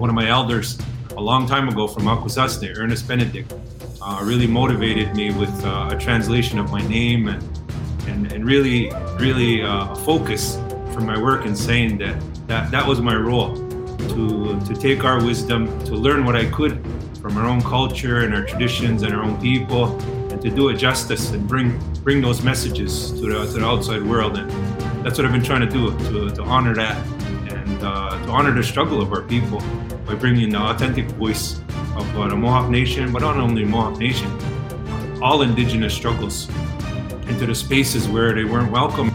one of my elders a long time ago from Akwesasne, Ernest Benedict, uh, really motivated me with uh, a translation of my name and and, and really really uh, a focus for my work and saying that, that that was my role to to take our wisdom to learn what I could from our own culture and our traditions and our own people and to do it justice and bring bring those messages to the, to the outside world. And that's what I've been trying to do to, to honor that and uh, to honor the struggle of our people by bringing the authentic voice of uh, the Mohawk Nation, but not only Mohawk Nation, all Indigenous struggles into the spaces where they weren't welcome.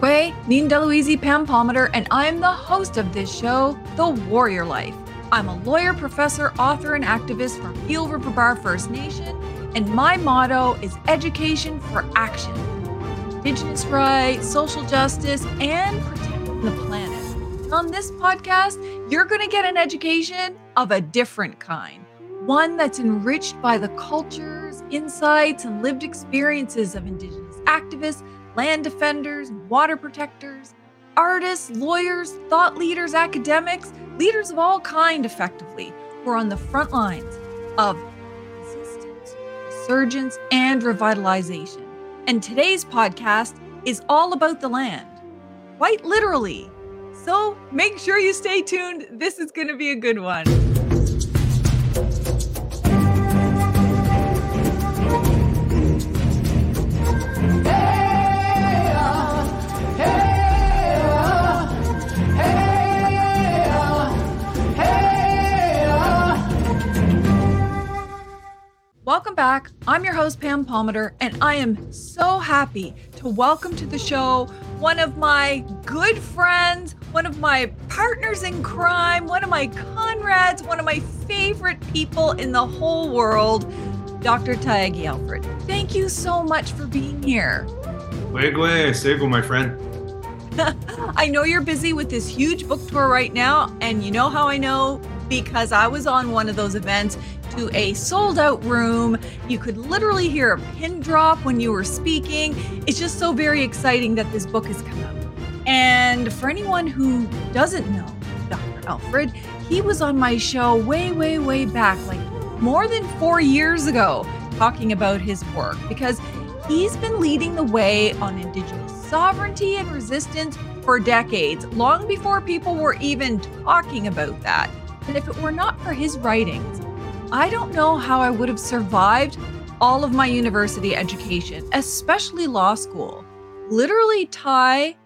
Kwe, Ninda Louise Pam Palmater, and I'm the host of this show, The Warrior Life. I'm a lawyer, professor, author, and activist from Eel River Bar First Nation, and my motto is education for action. Indigenous rights, social justice, and protecting the planet. On this podcast, you're going to get an education of a different kind, one that's enriched by the cultures, insights, and lived experiences of Indigenous activists, land defenders, water protectors, artists, lawyers, thought leaders, academics, leaders of all kind, effectively, who are on the front lines of resistance, resurgence, and revitalization. And today's podcast is all about the land, quite literally. So make sure you stay tuned. This is going to be a good one. Welcome back. I'm your host, Pam Palmater, and I am so happy to welcome to the show one of my good friends, one of my partners in crime, one of my comrades, one of my favorite people in the whole world, Dr. Taiaiake Alfred. Thank you so much for being here. Wegwe, Sego, my friend. I know you're busy with this huge book tour right now, and you know how I know? Because I was on one of those events to a sold out room. You could literally hear a pin drop when you were speaking. It's just so very exciting that this book has come out. And for anyone who doesn't know Dr. Alfred, he was on my show way, way, way back, like more than four years ago, talking about his work because he's been leading the way on Indigenous sovereignty and resistance for decades, long before people were even talking about that. And if it were not for his writings, I don't know how I would have survived all of my university education, especially law school. Literally, Ty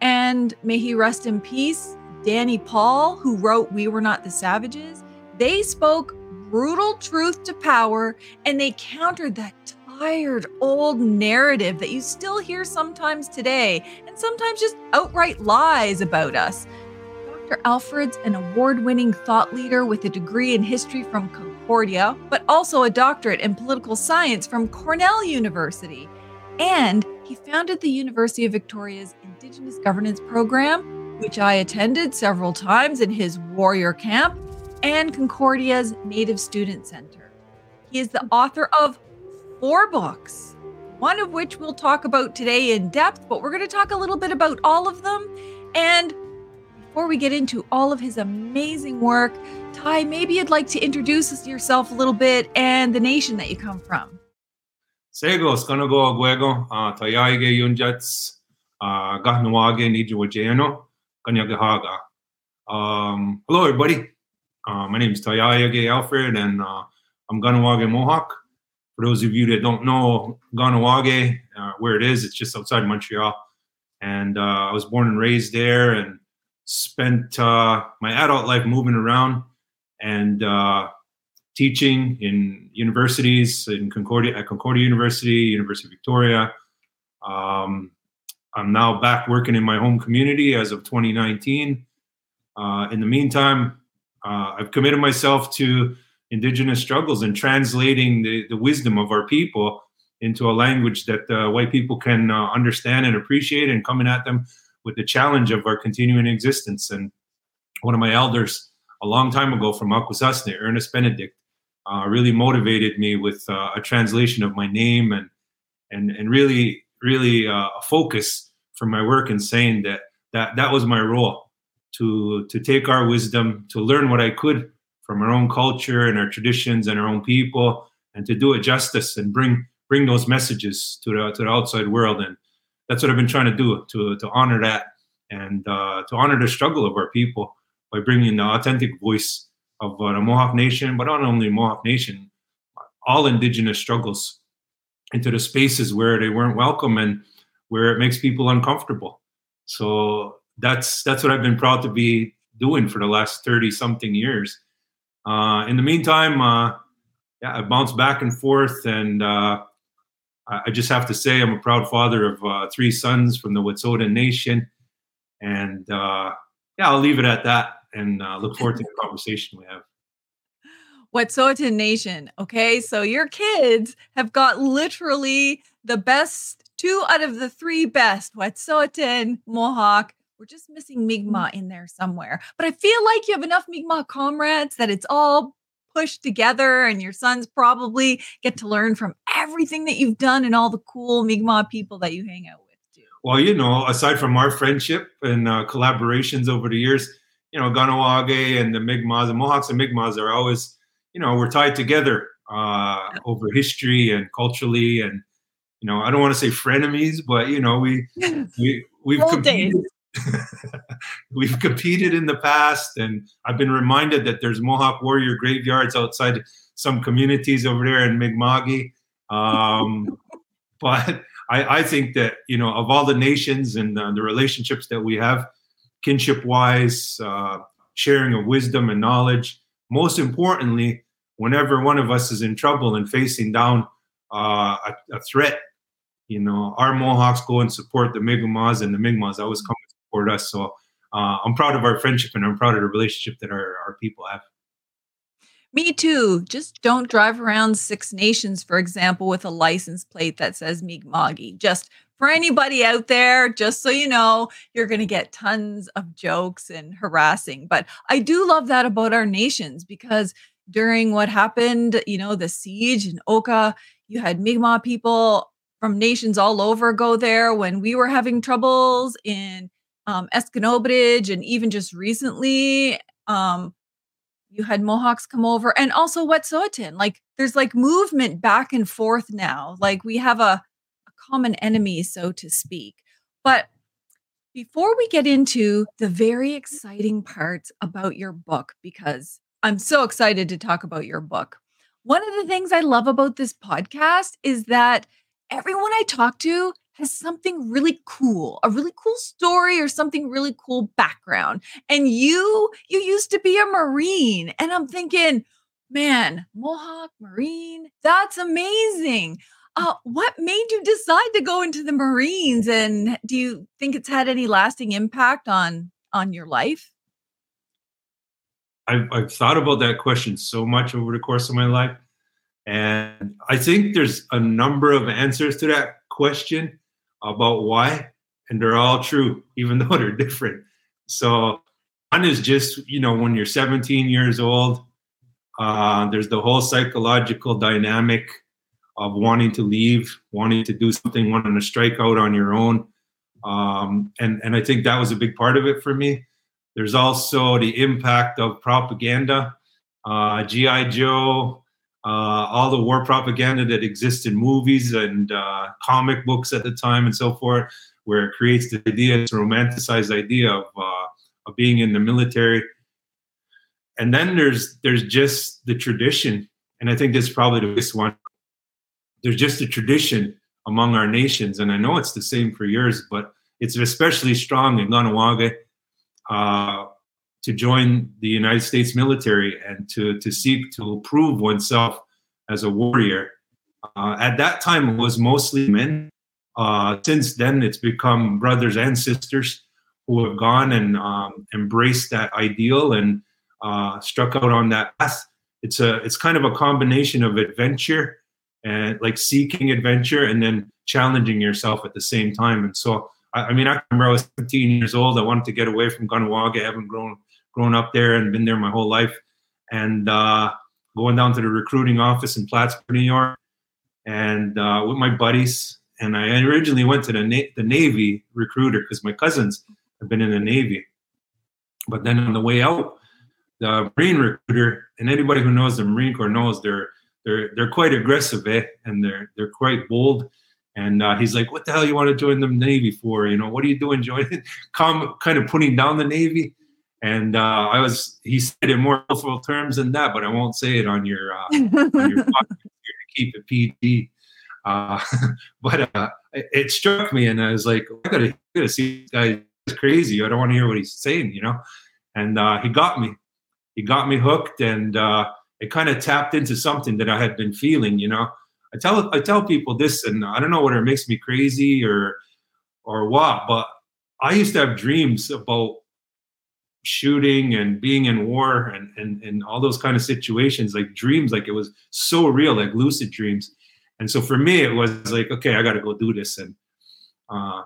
and may he rest in peace, Danny Paul, who wrote We Were Not the Savages, they spoke brutal truth to power and they countered that tired old narrative that you still hear sometimes today and sometimes just outright lies about us. Dr. Alfred's an award winning thought leader with a degree in history from Concordia, but also a doctorate in political science from Cornell University. And he founded the University of Victoria's Indigenous Governance Program, which I attended several times in his warrior camp, and Concordia's Native Student Center. He is the author of four books, one of which we'll talk about today in depth, but we're going to talk a little bit about all of them. And before we get into all of his amazing work, Ty, maybe you'd like to introduce yourself a little bit and the nation that you come from. Sego, Skanago Aguego, Tayaige Yunjats, Gahnawage Nijuajeno, Kanyagahaga. Um, hello, everybody. Uh, my name is Taiaiake Alfred, and uh, I'm Kahnawake Mohawk. For those of you that don't know Kahnawake, uh, where it is, it's just outside Montreal. And uh, I was born and raised there and spent uh, my adult life moving around and uh, teaching in universities in Concordia at Concordia University, University of Victoria. Um, I'm now back working in my home community as of 2019. Uh, in the meantime, uh, I've committed myself to Indigenous struggles and translating the, the wisdom of our people into a language that uh, white people can uh, understand and appreciate, and coming at them with the challenge of our continuing existence. And one of my elders a long time ago from Akwesasne, Ernest Benedict, uh, really motivated me with uh, a translation of my name and and and really really uh, a focus for my work and saying that that that was my role to to take our wisdom, to learn what I could from our own culture and our traditions and our own people, and to do it justice and bring bring those messages to the to the outside world. And that's what I've been trying to do to to honor that and uh, to honor the struggle of our people by bringing the authentic voice of uh, the Mohawk Nation, but not only Mohawk Nation, all Indigenous struggles into the spaces where they weren't welcome and where it makes people uncomfortable. So that's that's what I've been proud to be doing for the last thirty something years. Uh, in the meantime, uh, yeah, I bounce back and forth, and uh, I just have to say I'm a proud father of uh, three sons from the Wet'suwet'en Nation, and uh, yeah, I'll leave it at that, and uh, look forward to the conversation we have. Wet'suwet'en Nation. Okay, so your kids have got literally the best two out of the three best Wet'suwet'en, Mohawk. We're just missing Mi'kmaq in there somewhere. But I feel like you have enough Mi'kmaq comrades that it's all pushed together, and your sons probably get to learn from everything that you've done and all the cool Mi'kmaq people that you hang out with. Too. Well, you know, aside from our friendship and uh, collaborations over the years, you know, Kahnawake and the Mi'kmaq, the Mohawks and Mi'kmaq are always, you know, we're tied together uh, over history and culturally and you know, I don't want to say frenemies, but you know, we we we've competed, we've competed in the past, and I've been reminded that there's Mohawk warrior graveyards outside some communities over there in Mi'kma'ki. Um, but I, I, think that you know, of all the nations and uh, the relationships that we have, kinship wise, uh, sharing of wisdom and knowledge. Most importantly, whenever one of us is in trouble and facing down uh, a, a, threat you know, our Mohawks go and support the Mi'kmaq and the Mi'kmaq always come and support us. So uh, I'm proud of our friendship and I'm proud of the relationship that our, our people have. Me too. Just don't drive around Six Nations, for example, with a license plate that says Mi'kmaq. Just for anybody out there, just so you know, you're going to get tons of jokes and harassing. But I do love that about our nations because during what happened, you know, the siege in Oka, you had Mi'kmaq people from nations all over go there when we were having troubles in um, and even just recently. Um, you had Mohawks come over and also Wet'suwet'en. Like there's like movement back and forth now. Like we have a common enemy, so to speak. But before we get into the very exciting parts about your book, because I'm so excited to talk about your book. One of the things I love about this podcast is that everyone I talk to has something really cool, a really cool story or something really cool background. And you, you used to be a Marine. And I'm thinking, man, Mohawk Marine, that's amazing. Uh, what made you decide to go into the Marines? And do you think it's had any lasting impact on on your life? I've, I've thought about that question so much over the course of my life. And I think there's a number of answers to that question about why, and they're all true, even though they're different. So one is just, you know, when you're 17 years old, uh, there's the whole psychological dynamic of wanting to leave, wanting to do something, wanting to strike out on your own. Um, and, and I think that was a big part of it for me. There's also the impact of propaganda. Uh, G.I. Joe, uh, all the war propaganda that exists in movies and uh, comic books at the time and so forth, where it creates the idea, it's a romanticized idea of, uh, of being in the military. And then there's there's just the tradition, and I think this is probably the biggest one. There's just a tradition among our nations, and I know it's the same for yours, but it's especially strong in Kahnawake. Uh, to join the United States military and to, to seek to prove oneself as a warrior. Uh, at that time, it was mostly men. Uh, since then, it's become brothers and sisters who have gone and um, embraced that ideal and uh, struck out on that path. It's a it's kind of a combination of adventure and like seeking adventure and then challenging yourself at the same time. And so, I, I mean, I remember I was 17 years old. I wanted to get away from Kahnawake. I haven't grown grown up there and been there my whole life. And uh, going down to the recruiting office in Plattsburgh, New York, and uh, with my buddies and I originally went to the Na- the Navy recruiter because my cousins have been in the Navy. But then on the way out, the Marine recruiter and anybody who knows the Marine Corps knows they're they're they're quite aggressive, eh? And they're they're quite bold. And uh, he's like, "What the hell you want to join the Navy for? You know, what are you doing joining?" Come, kind of putting down the Navy. And uh, I was, he said in more helpful terms than that, but I won't say it on your, uh, on your podcast here to keep it PG. Uh, but uh, it, it struck me, and I was like, I gotta, I gotta see this guy is crazy. I don't want to hear what he's saying, you know. And uh, he got me, he got me hooked, and uh, it kind of tapped into something that I had been feeling, you know. I tell I tell people this, and I don't know whether it makes me crazy or or what, but I used to have dreams about shooting and being in war and, and and all those kind of situations like dreams like it was so real like lucid dreams and so for me it was like okay i got to go do this and uh,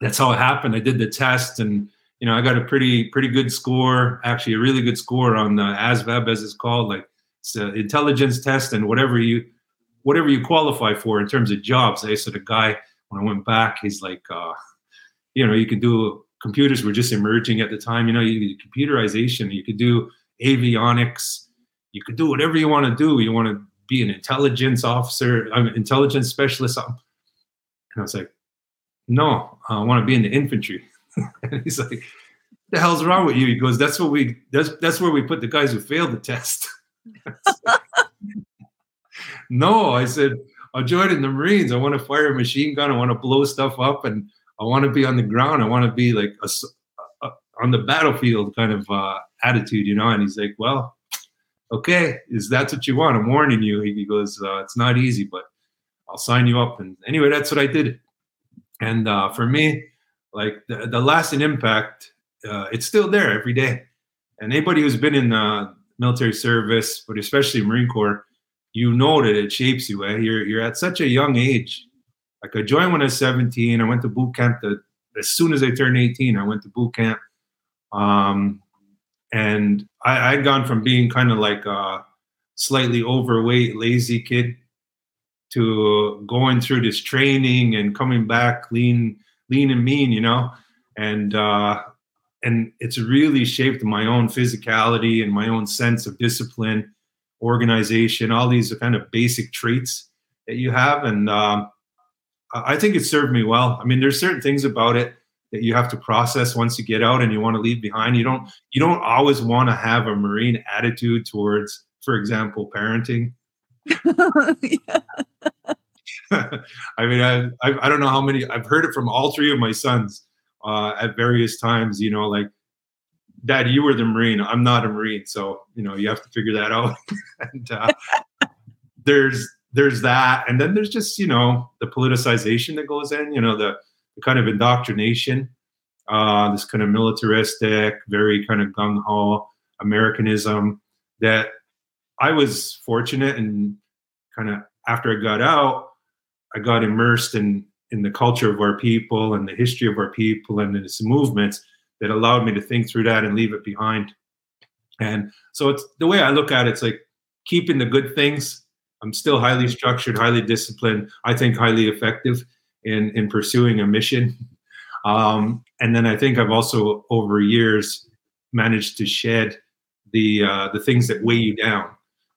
that's how it happened i did the test and you know i got a pretty pretty good score actually a really good score on the asvab as it's called like it's an intelligence test and whatever you whatever you qualify for in terms of jobs i said the guy when i went back he's like uh, you know you can do computers were just emerging at the time. You know, you computerization, you could do avionics, you could do whatever you want to do. You want to be an intelligence officer, I'm an intelligence specialist. And I was like, no, I want to be in the infantry. and he's like, the hell's wrong with you? He goes, that's what we, that's, that's where we put the guys who failed the test. no, I said, I joined in the Marines. I want to fire a machine gun. I want to blow stuff up and I want to be on the ground. I want to be like a, a, on the battlefield kind of uh, attitude, you know. And he's like, well, okay, is that what you want? I'm warning you. He goes, uh, it's not easy, but I'll sign you up. And anyway, that's what I did. And uh, for me, like the, the lasting impact, uh, it's still there every day. And anybody who's been in the military service, but especially Marine Corps, you know that it shapes you. Eh? You're you're at such a young age like I joined when I was 17. I went to boot camp the, as soon as I turned 18. I went to boot camp. Um, and I, I'd gone from being kind of like a slightly overweight, lazy kid to going through this training and coming back lean, lean and mean, you know, and uh, and it's really shaped my own physicality and my own sense of discipline, organization, all these kind of basic traits that you have, and um, I think it served me well. I mean, there's certain things about it that you have to process once you get out and you want to leave behind. You don't you don't always want to have a marine attitude towards, for example, parenting. I mean, I, I, I don't know how many I've heard it from all three of my sons uh, at various times. You know, like, Dad, you were the Marine. I'm not a Marine, so you know you have to figure that out. and uh, there's there's that, and then there's just you know the politicization that goes in. You know the, the kind of indoctrination, uh, this kind of militaristic, very kind of gung ho Americanism that I was fortunate and kind of after I got out, I got immersed in in the culture of our people and the history of our people and its movements that allowed me to think through that and leave it behind. And so it's the way I look at it, it's like keeping the good things I'm still highly structured, highly disciplined. I think highly effective in in pursuing a mission. Um, and then I think I've also over years managed to shed the uh, the things that weigh you down.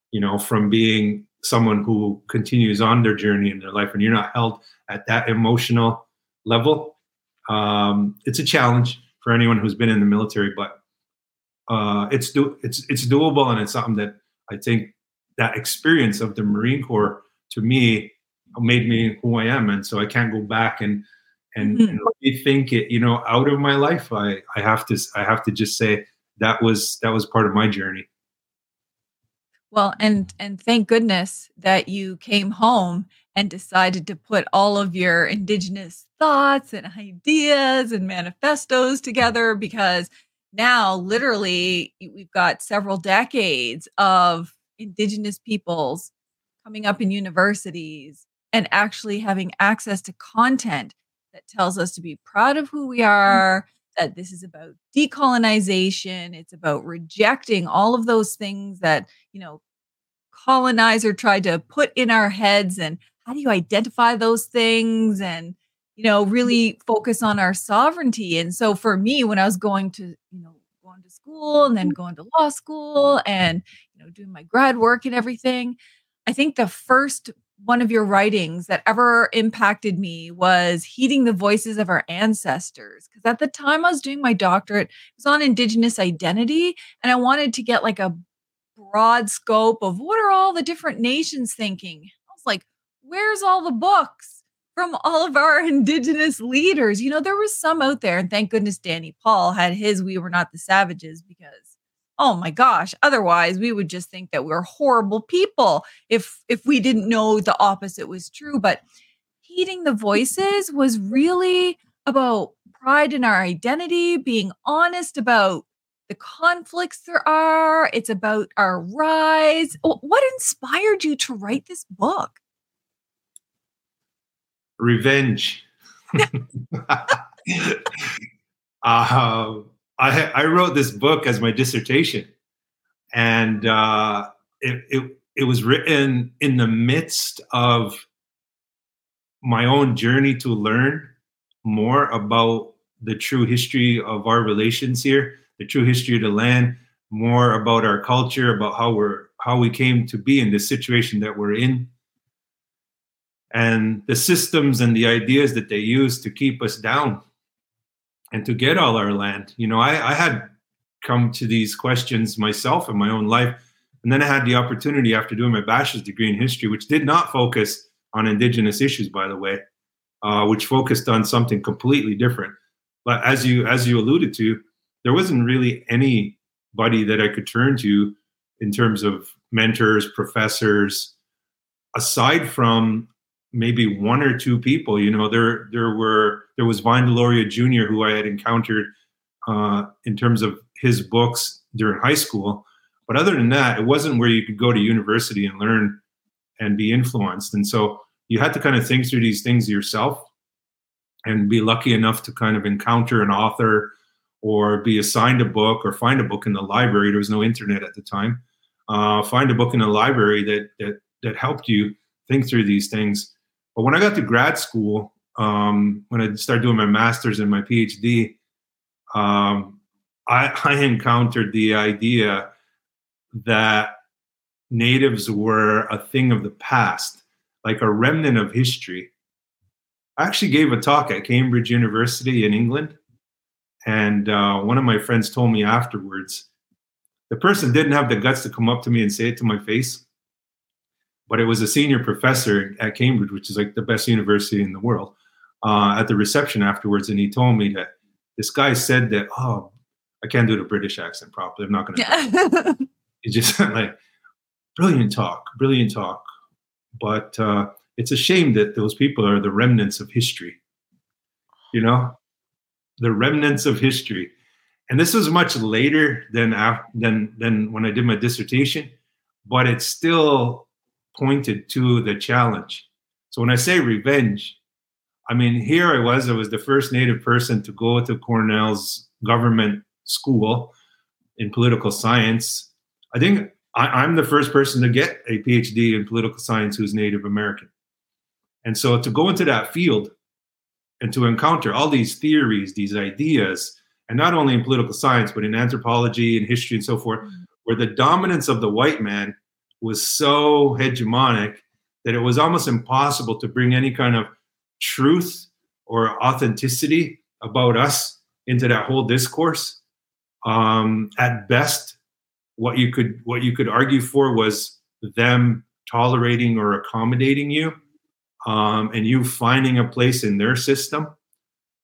You know, from being someone who continues on their journey in their life, and you're not held at that emotional level. Um, it's a challenge for anyone who's been in the military, but uh, it's do it's it's doable, and it's something that I think that experience of the Marine Corps to me made me who I am, and so I can't go back and and, mm-hmm. and rethink it. You know, out of my life, I I have to I have to just say that was that was part of my journey. Well, and and thank goodness that you came home and decided to put all of your indigenous thoughts and ideas and manifestos together because now literally we've got several decades of indigenous peoples coming up in universities and actually having access to content that tells us to be proud of who we mm. are that this is about decolonization it's about rejecting all of those things that you know colonizer tried to put in our heads and how do you identify those things and you know mm-hmm. really focus on our sovereignty. And so for me when i was going to you know going to school and then mm-hmm. going to law school and you know doing my grad work and everything i think the first one of your writings that ever impacted me was heeding the voices of our ancestors because at the time i was doing my doctorate it was on indigenous identity and i wanted to get like a broad scope of what are all the different nations thinking i was like where's all the books from all of our indigenous leaders? You know, there was some out there, and thank goodness Danny Paul had his We Were Not the Savages because oh my gosh otherwise we would just think that we're horrible people if if we didn't know the opposite was true but heeding the voices was really about pride in our identity being honest about the conflicts there are it's about our rise. What inspired you to write this book? Revenge. uh, I, I wrote this book as my dissertation, and uh, it, it, it was written in the midst of my own journey to learn more about the true history of our relations here, the true history of the land, more about our culture, about how we're how we came to be in this situation that we're in and the systems and the ideas that they use to keep us down and to get all our land. You know, I, I had come to these questions myself in my own life. And then I had the opportunity after doing my bachelor's degree in history, which did not focus on indigenous issues, by the way, uh, which focused on something completely different. But as you as you alluded to, there wasn't really anybody that I could turn to in terms of mentors, professors, aside from maybe one or two people. You know, there there were there was Vine Deloria Jr. who I had encountered uh, in terms of his books during high school. But other than that, it wasn't where you could go to university and learn and be influenced. And so you had to kind of think through these things yourself and be lucky enough to kind of encounter an author or be assigned a book or find a book in the library. There was no internet at the time. Uh, find a book in the library that that that helped you think through these things. But when I got to grad school, um, when I started doing my master's and my PhD, um, I, I encountered the idea that natives were a thing of the past, like a remnant of history. I actually gave a talk at Cambridge University in England, and uh, one of my friends told me afterwards the person didn't have the guts to come up to me and say it to my face but it was a senior professor at Cambridge, which is like the best university in the world, uh, at the reception afterwards, and he told me that this guy said that, oh, I can't do the British accent properly. I'm not going to. He just like brilliant talk, brilliant talk, but uh, it's a shame that those people are the remnants of history. You know, the remnants of history, and this was much later than than than when I did my dissertation, but it's still pointed to the challenge. So when I say revenge, I mean, here I was, I was the first Native person to go to Cornell's government school in political science. I think I, am the first person to get a PhD in political science who's Native American. And so to go into that field and to encounter all these theories, these ideas, and not only in political science, but in anthropology and history and so forth, mm-hmm. where the dominance of the white man was so hegemonic that it was almost impossible to bring any kind of truth or authenticity about us into that whole discourse. Um, at best, what you could what you could argue for was them tolerating or accommodating you, um, and you finding a place in their system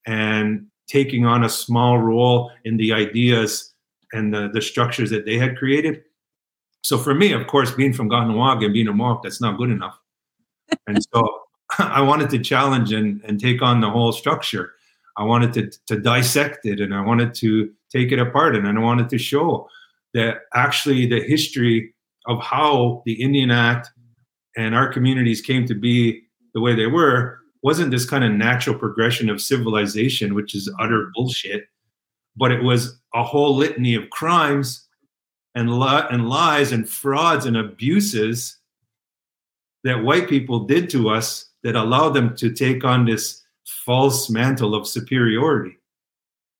and taking on a small role in the ideas and the, the structures that they had created so for me, of course, being from Kahnawake and being a Mohawk, that's not good enough. and so I wanted to challenge and, and take on the whole structure. I wanted to, to dissect it and I wanted to take it apart and I wanted to show that actually the history of how the Indian Act and our communities came to be the way they were wasn't this kind of natural progression of civilization, which is utter bullshit, but it was a whole litany of crimes and, li- and lies and frauds and abuses that white people did to us that allowed them to take on this false mantle of superiority.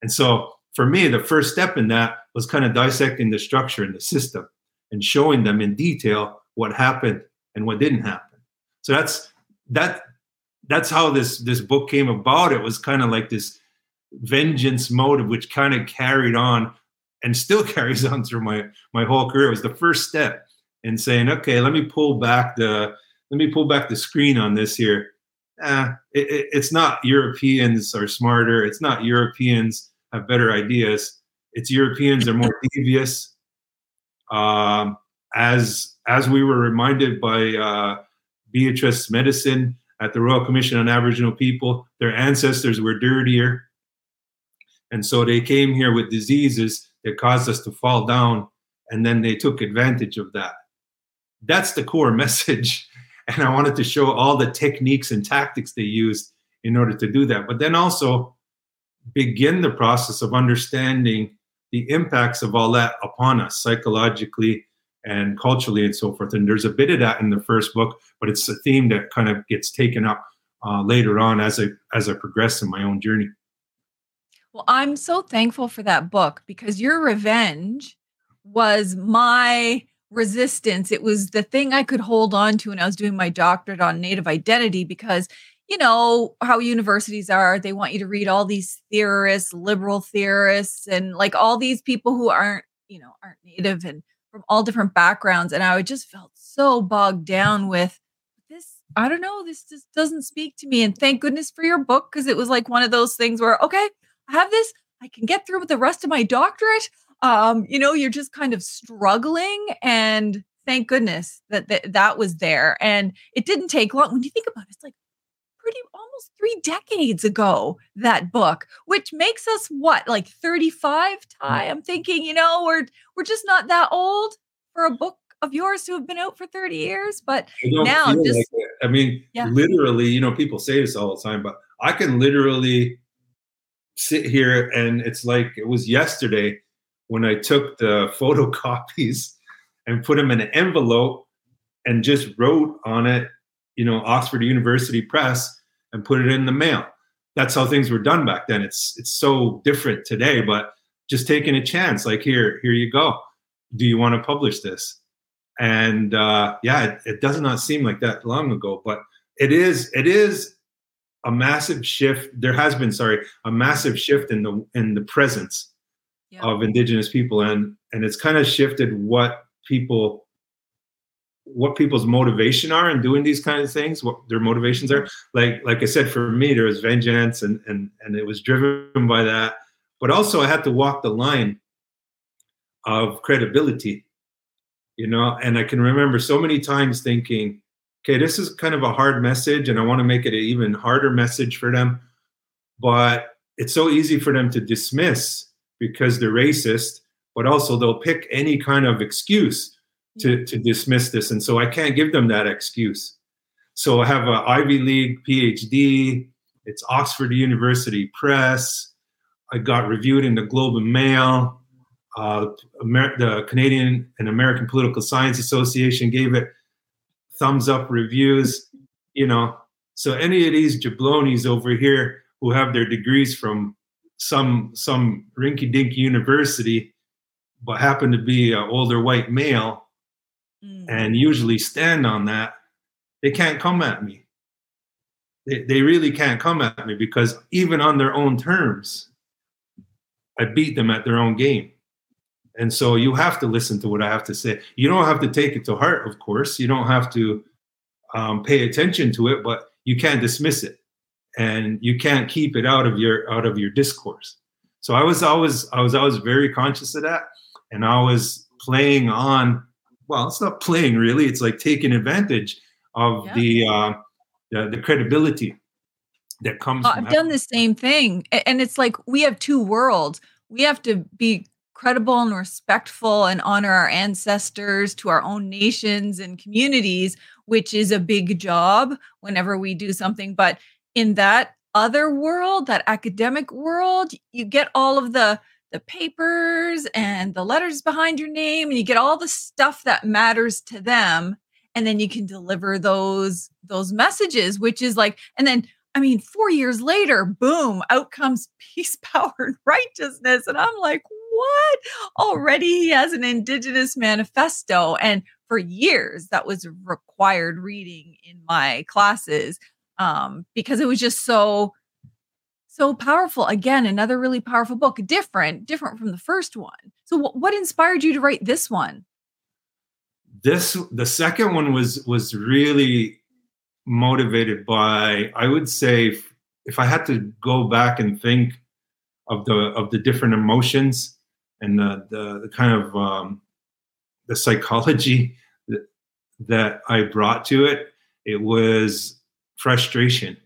And so for me, the first step in that was kind of dissecting the structure and the system and showing them in detail what happened and what didn't happen. So that's that that's how this this book came about. It was kind of like this vengeance motive, which kind of carried on and still carries on through my my whole career. It was the first step in saying, okay, let me pull back the let me pull back the screen on this here. Eh, it, it, it's not Europeans are smarter. It's not Europeans have better ideas. It's Europeans are more devious. Um, as as we were reminded by uh, Beatrice Medicine at the Royal Commission on Aboriginal People, their ancestors were dirtier, and so they came here with diseases that caused us to fall down, and then they took advantage of that. That's the core message and I wanted to show all the techniques and tactics they used in order to do that. But then also begin the process of understanding the impacts of all that upon us psychologically and culturally and so forth. And there's a bit of that in the first book, but it's a theme that kind of gets taken up uh, later on as I as I progress in my own journey. Well, I'm so thankful for that book because your revenge was my resistance. It was the thing I could hold on to when I was doing my doctorate on native identity because you know how universities are they want you to read all these theorists liberal theorists and like all these people who aren't you know aren't native and from all different backgrounds and i just felt so bogged down with this i don't know this just doesn't speak to me and thank goodness for your book because it was like one of those things where okay i have this i can get through with the rest of my doctorate um, you know, you're just kind of struggling and thank goodness that, that was there. And it didn't take long. When you think about it, it's like almost three decades ago, that book, which makes us what, like 35 mm. Ty? I'm thinking, you know, we're we're just not that old for a book of yours to have been out for 30 years. But now just like I mean, yeah. literally, you know, people say this all the time, but I can literally sit here and it's like it was yesterday when I took the photocopies and put them in an envelope and just wrote on it, you know, Oxford University Press and put it in the mail. That's how things were done back then. It's it's so different today, but just taking a chance, like here, here you go. Do you want to publish this? And uh, yeah, it, it does not seem like that long ago, but it is. It is a massive shift. There has been, sorry, a massive shift in the in the presence yeah. of indigenous people and and it's kind of shifted what people what people's motivation are in doing these kind of things what their motivations are. Like like i said for me there was vengeance and and and it was driven by that. But also i had to walk the line of credibility you know? And i can remember so many times thinking okay this is kind of a hard message and i want to make it an even harder message for them. But it's so easy for them to dismiss because they're racist, but also they'll pick any kind of excuse to, to dismiss this. And so I can't give them that excuse. So I have an Ivy League PhD. It's Oxford University Press. I got reviewed in the Globe and Mail. Uh, Amer- the Canadian and American Political Science Association gave it thumbs up reviews. You know, so any of these jablonis over here who have their degrees from some some rinky-dink university, but happen to be an older white male, mm. and usually stand on that, they can't come at me. They, they really can't come at me because even on their own terms, I beat them at their own game. And so you have to listen to what I have to say. You don't have to take it to heart, of course. You don't have to um, pay attention to it, but you can't dismiss it and you can't keep it out of your out of your discourse so i was always i was always very conscious of that and i was playing on well it's not playing really. It's like taking advantage of yeah. the, uh, the the credibility that comes i've done the same thing and it's like we have two worlds. We have to be credible and respectful and honor our ancestors to our own nations and communities which is a big job whenever we do something. But in that other world, that academic world, you get all of the the papers and the letters behind your name and you get all the stuff that matters to them and then you can deliver those those messages which is like and then I mean, four years later, boom, out comes peace, power, and righteousness. And I'm like, what? Already he has an Indigenous manifesto. And for years, that was required reading in my classes um, because it was just so, so powerful. Again, another really powerful book, different, different from the first one. So, what inspired you to write this one? This, the second one was was really motivated by i would say if, if, i had to go back and think of the of the different emotions and the the, the kind of um, the psychology that, that i brought to it it was frustration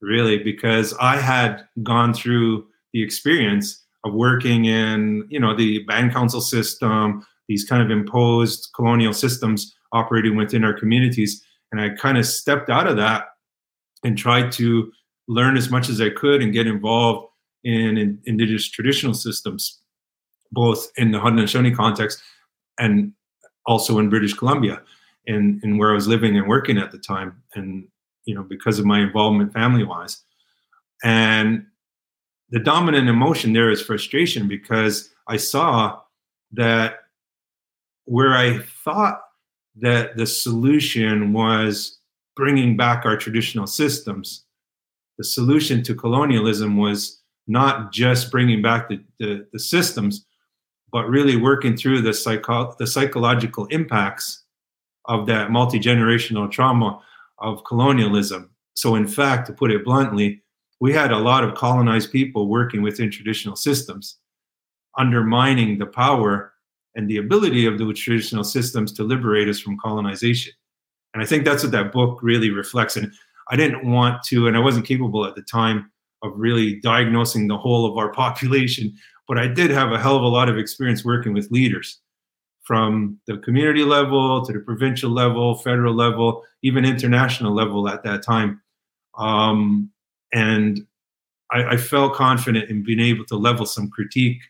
really because i had gone through the experience of working in you know the band council system these kind of imposed colonial systems operating within our communities. And I kind of stepped out of that and tried to learn as much as I could and get involved in, in indigenous traditional systems, both in the Haudenosaunee context and also in British Columbia, and, and where I was living and working at the time, and you know because of my involvement family wise, and the dominant emotion there is frustration because I saw that where I thought that the solution was bringing back our traditional systems. The solution to colonialism was not just bringing back the, the, the systems, but really working through the, psycho- the psychological impacts of that multi generational trauma of colonialism. So, in fact, to put it bluntly, we had a lot of colonized people working within traditional systems, undermining the power and the ability of the traditional systems to liberate us from colonization. And I think that's what that book really reflects. And I didn't want to, and I wasn't capable at the time of really diagnosing the whole of our population, but I did have a hell of a lot of experience working with leaders from the community level to the provincial level, federal level, even international level at that time. Um, and I, I felt confident in being able to level some critique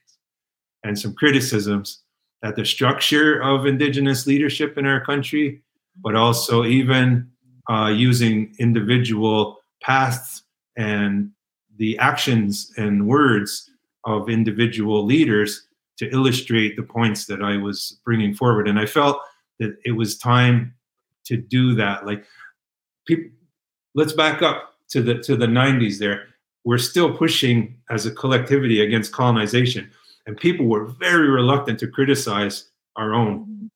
and some criticisms at the structure of indigenous leadership in our country, but also even uh, using individual paths and the actions and words of individual leaders to illustrate the points that I was bringing forward. And I felt that it was time to do that. Like, people, let's back up to the to the 90s. There, we're still pushing as a collectivity against colonization and people were very reluctant to criticize our own.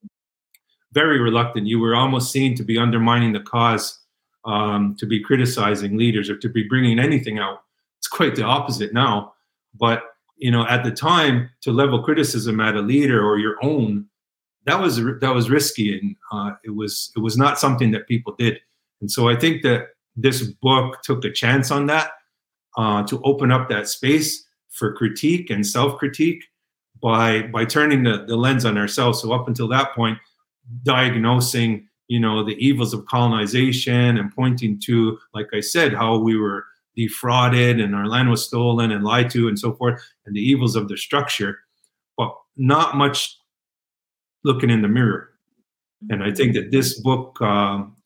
Very reluctant. You were almost seen to be undermining the cause, um, to be criticizing leaders, or to be bringing anything out. It's quite the opposite now. But you know, at the time, to level criticism at a leader or your own, that was that was risky, and uh, it was it was not something that people did. And so I think that this book took a chance on that uh, to open up that space for critique and self-critique by by turning the, the lens on ourselves. So up until that point, diagnosing you know the evils of colonization and pointing to, like I said, how we were defrauded and our land was stolen and lied to and so forth, and the evils of the structure, but not much looking in the mirror. And I think that this book um,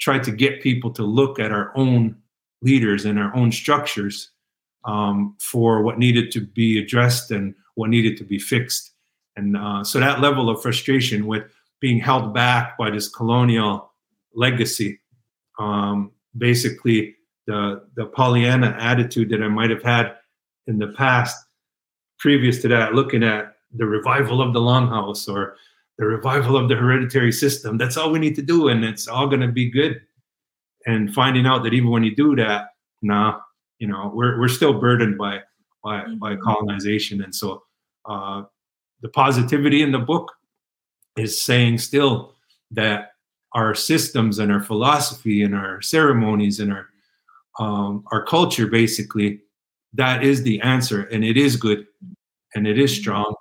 tried to get people to look at our own leaders and our own structures um, for what needed to be addressed and what needed to be fixed. And uh, so that level of frustration with being held back by this colonial legacy, um, basically the the Pollyanna attitude that I might have had in the past, previous to that, looking at the revival of the longhouse or the revival of the hereditary system. That's all we need to do, and it's all going to be good. And finding out that even when you do that, nah, you know we're we're still burdened by by mm-hmm. by colonization and so uh, the positivity in the book is saying still that our systems and our philosophy and our ceremonies and our um, our culture basically that is the answer and it is good and it is strong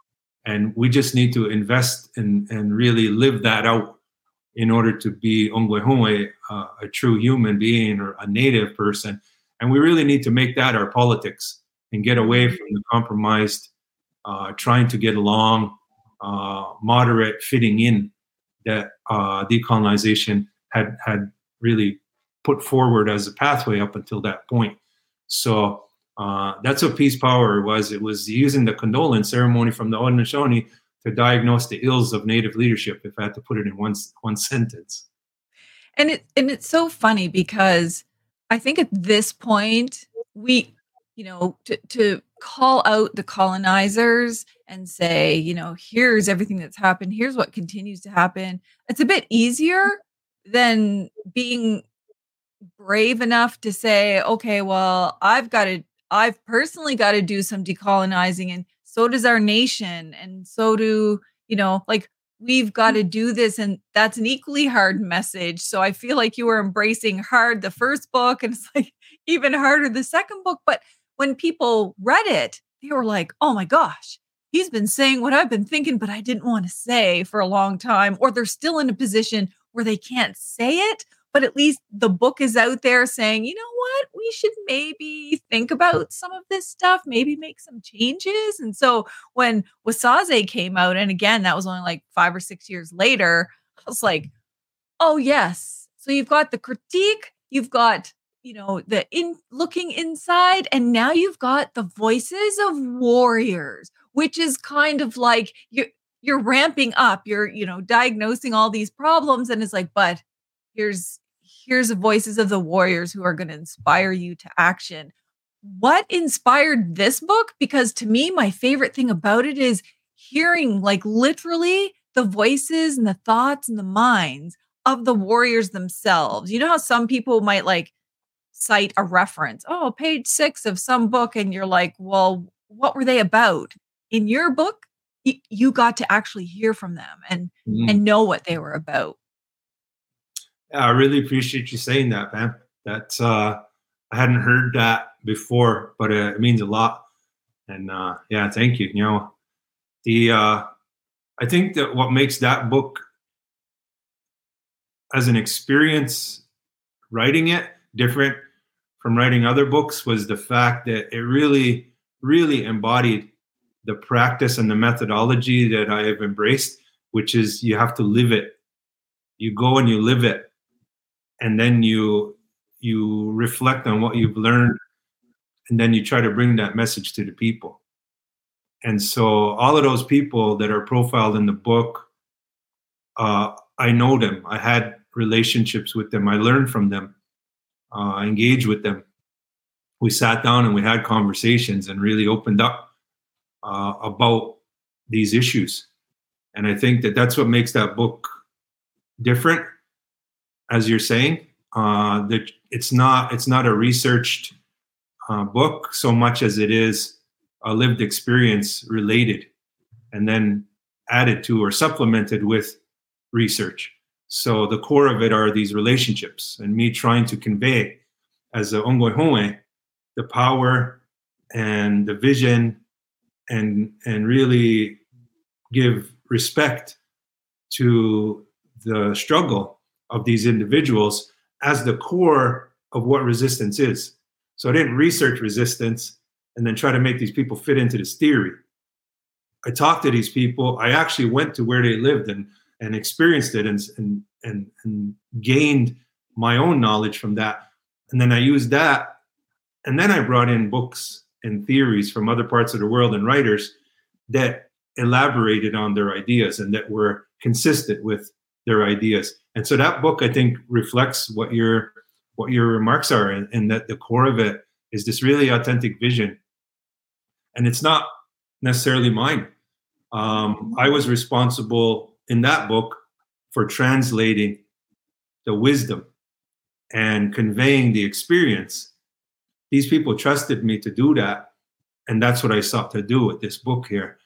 and we just need to invest and and really live that out in order to be Onkwehonwe, uh, a true human being or a native person and we really need to make that our politics and get away mm-hmm. from the compromised, uh, trying to get along, uh, moderate fitting in that uh, decolonization had had really put forward as a pathway up until that point. So uh, that's what peace power was. It was using the condolence ceremony from the Haudenosaunee to diagnose the ills of Native leadership. If I had to put it in one one sentence. And it and it's so funny because I think at this point we, you know, to to call out the colonizers and say, you know, here's everything that's happened, here's what continues to happen. It's a bit easier than being brave enough to say, okay, well, I've got to, I've personally got to do some decolonizing, and so does our nation, and so do, you know, like we've mm. got to do this. And that's an equally hard message. So I feel like you were embracing hard the first book, and it's like even harder the second book. But when people read it, they were like, oh my gosh, he's been saying what I've been thinking, but I didn't want to say for a long time, or they're still in a position where they can't say it, but at least the book is out there saying, you know what, we should maybe think about some of this stuff, maybe make some changes. And so when Wasáse came out, and again, that was only like five or six years later, I was like, oh, yes. So you've got the critique, you've got you know the in looking inside and now you've got the voices of warriors which is kind of like you're you're ramping up you're you know diagnosing all these problems and it's like but here's here's the voices of the warriors who are going to inspire you to action. What inspired this book? Because to me my favorite thing about it is hearing like literally the voices and the thoughts and the minds of the warriors themselves. You know how some people might like cite a reference oh page 6 of some book and you're like well what were they about? In your book you got to actually hear from them and mm. and know what they were about I really appreciate you saying that, man. That's uh, I hadn't heard that before, but uh, it means a lot. And uh, yeah, thank you. You know, the uh, I think that what makes that book as an experience writing it different from writing other books was the fact that it really, really embodied the practice and the methodology that I have embraced, which is you have to live it. You go and you live it and then you you reflect on what you've learned and then you try to bring that message to the people. And so all of those people that are profiled in the book uh, i know them. I had relationships with them. I learned from them. Uh, engaged with them. We sat down and we had conversations and really opened up uh, about these issues. And i think that that's what makes that book different as you're saying. Uh, that it's not it's not a researched uh, book so much as it is a lived experience related, and then added to or supplemented with research. So the core of it are these relationships, and me trying to convey as a Onkwehonwe the power and the vision, and and really give respect to the struggle of these individuals as the core of what resistance is. So I didn't research resistance and then try to make these people fit into this theory. I talked to these people. I actually went to where they lived and and experienced it and and and, and gained my own knowledge from that. And then I used that, and then I brought in books and theories from other parts of the world and writers that elaborated on their ideas and that were consistent with their ideas. And so that book, I think, reflects what your what your remarks are, and, and that the core of it is this really authentic vision. And it's not necessarily mine. Um, I was responsible in that book for translating the wisdom and conveying the experience. These people trusted me to do that. And that's what I sought to do with this book here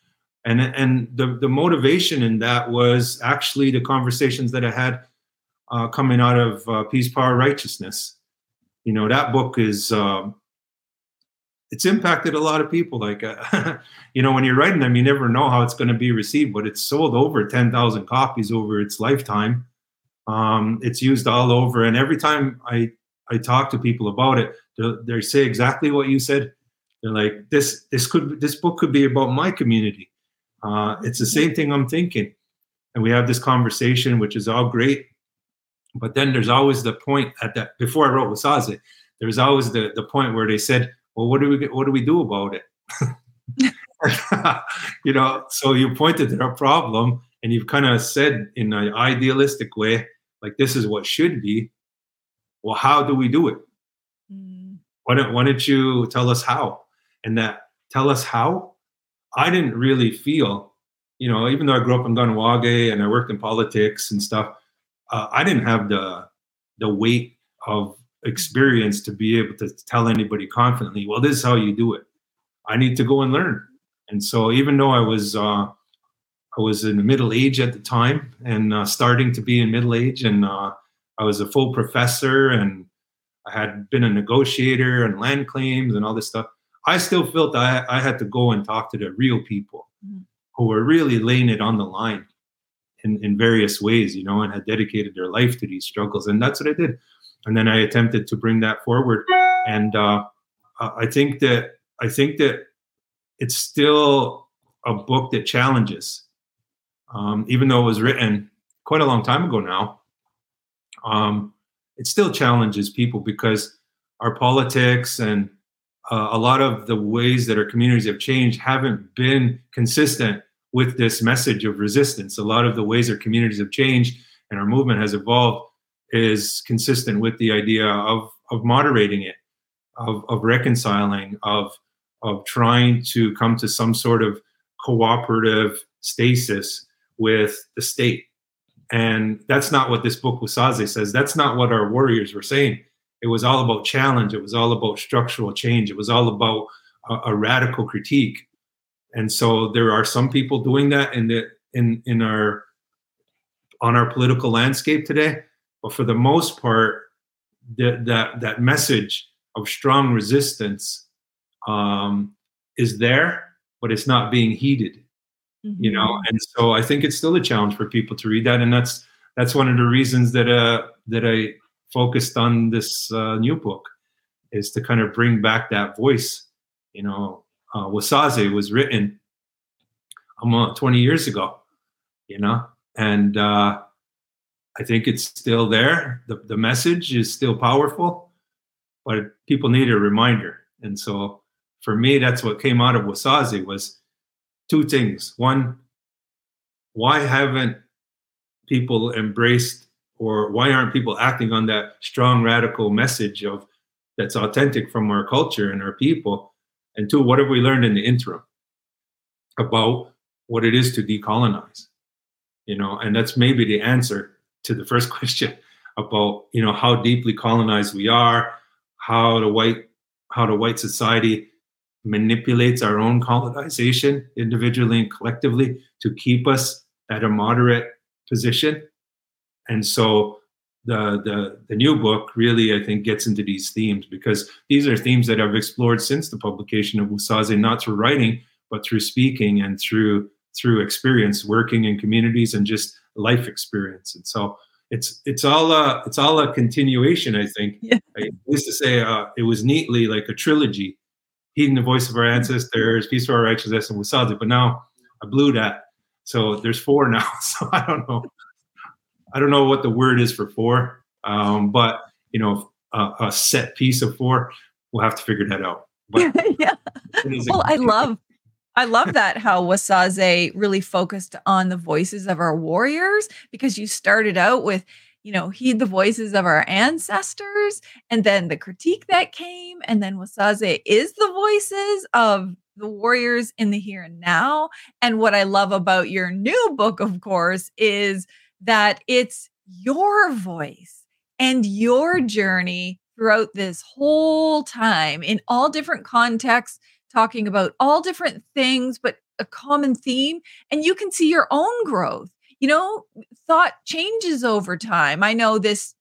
and and the the motivation in that was actually the conversations that I had uh, coming out of uh, Peace, Power, Righteousness. You know that book is um, it's impacted a lot of people. Like uh, you know when you're writing them, you never know how it's going to be received, but it's sold over ten thousand copies over its lifetime. Um, it's used all over, and every time I I talk to people about it, they say exactly what you said. They're like, this this could this book could be about my community uh, it's the same thing I'm thinking. and we have this conversation, which is all great. But then there's always the point at that before I wrote Wasáse, there's always the the point where they said, "Well, what do we what do we do about it?" you know, so you pointed to a problem, and you've kind of said in an idealistic way, like this is what should be. Well, how do we do it? Mm. Why don't Why don't you tell us how? And that tell us how. I didn't really feel, you know, even though I grew up in Kahnawake and I worked in politics and stuff, uh, I didn't have the the weight of experience to be able to tell anybody confidently, well, this is how you do it. I need to go and learn. And so, even though I was uh, I was in the middle age at the time and uh, starting to be in middle age, and uh, I was a full professor, and I had been a negotiator and land claims and all this stuff. I still felt I, I had to go and talk to the real people mm-hmm. who were really laying it on the line in, in various ways, you know, and had dedicated their life to these struggles. And that's what I did. And then I attempted to bring that forward. And uh, I think that I think that it's still a book that challenges, um, even though it was written quite a long time ago now. Um, it still challenges people because our politics and uh, a lot of the ways that our communities have changed haven't been consistent with this message of resistance. A lot of the ways our communities have changed and our movement has evolved is consistent with the idea of of moderating it, of of reconciling, of of trying to come to some sort of cooperative stasis with the state. And that's not what this book Wasáse says. That's not what our warriors were saying. It was all about challenge. It was all about structural change. It was all about a, a radical critique. And so there are some people doing that in the in in our on our political landscape today. But for the most part, that that that message of strong resistance um, is there, but it's not being heeded. Mm-hmm. You know, and so I think it's still a challenge for people to read that, and that's that's one of the reasons that uh that I focused on this uh, new book is to kind of bring back that voice. You know, uh, Wasáse was written um, 20 years ago, you know, and uh, I think it's still there. The, the message is still powerful, but people need a reminder. And so for me, that's what came out of Wasáse was two things. One, why haven't people embraced or why aren't people acting on that strong radical message of that's authentic from our culture and our people and two what have we learned in the interim about what it is to decolonize? You know and that's maybe the answer to the first question about you know how deeply colonized we are how the white how the white society manipulates our own colonization individually and collectively to keep us at a moderate position. And so the, the the new book really I think gets into these themes because these are themes that I've explored since the publication of Wasáse, not through writing but through speaking and through through experience working in communities and just life experience. And so it's it's all a it's all a continuation. I think yeah. I used to say uh, it was neatly like a trilogy, heeding the voice of our ancestors, peace for our righteousness, and Wasáse. But now I blew that, so there's four now. So I don't know. I don't know what the word is for four, um, but you know, a, a, set piece of four, we'll have to figure that out. But yeah. Well, I love, I love that how Wasáse really focused on the voices of our warriors because you started out with, you know, heed the voices of our ancestors, and then the critique that came, and then Wasáse is the voices of the warriors in the here and now. And what I love about your new book, of course, is that it's your voice and your journey throughout this whole time in all different contexts, talking about all different things, but a common theme. And you can see your own growth. You know, thought changes over time. I know this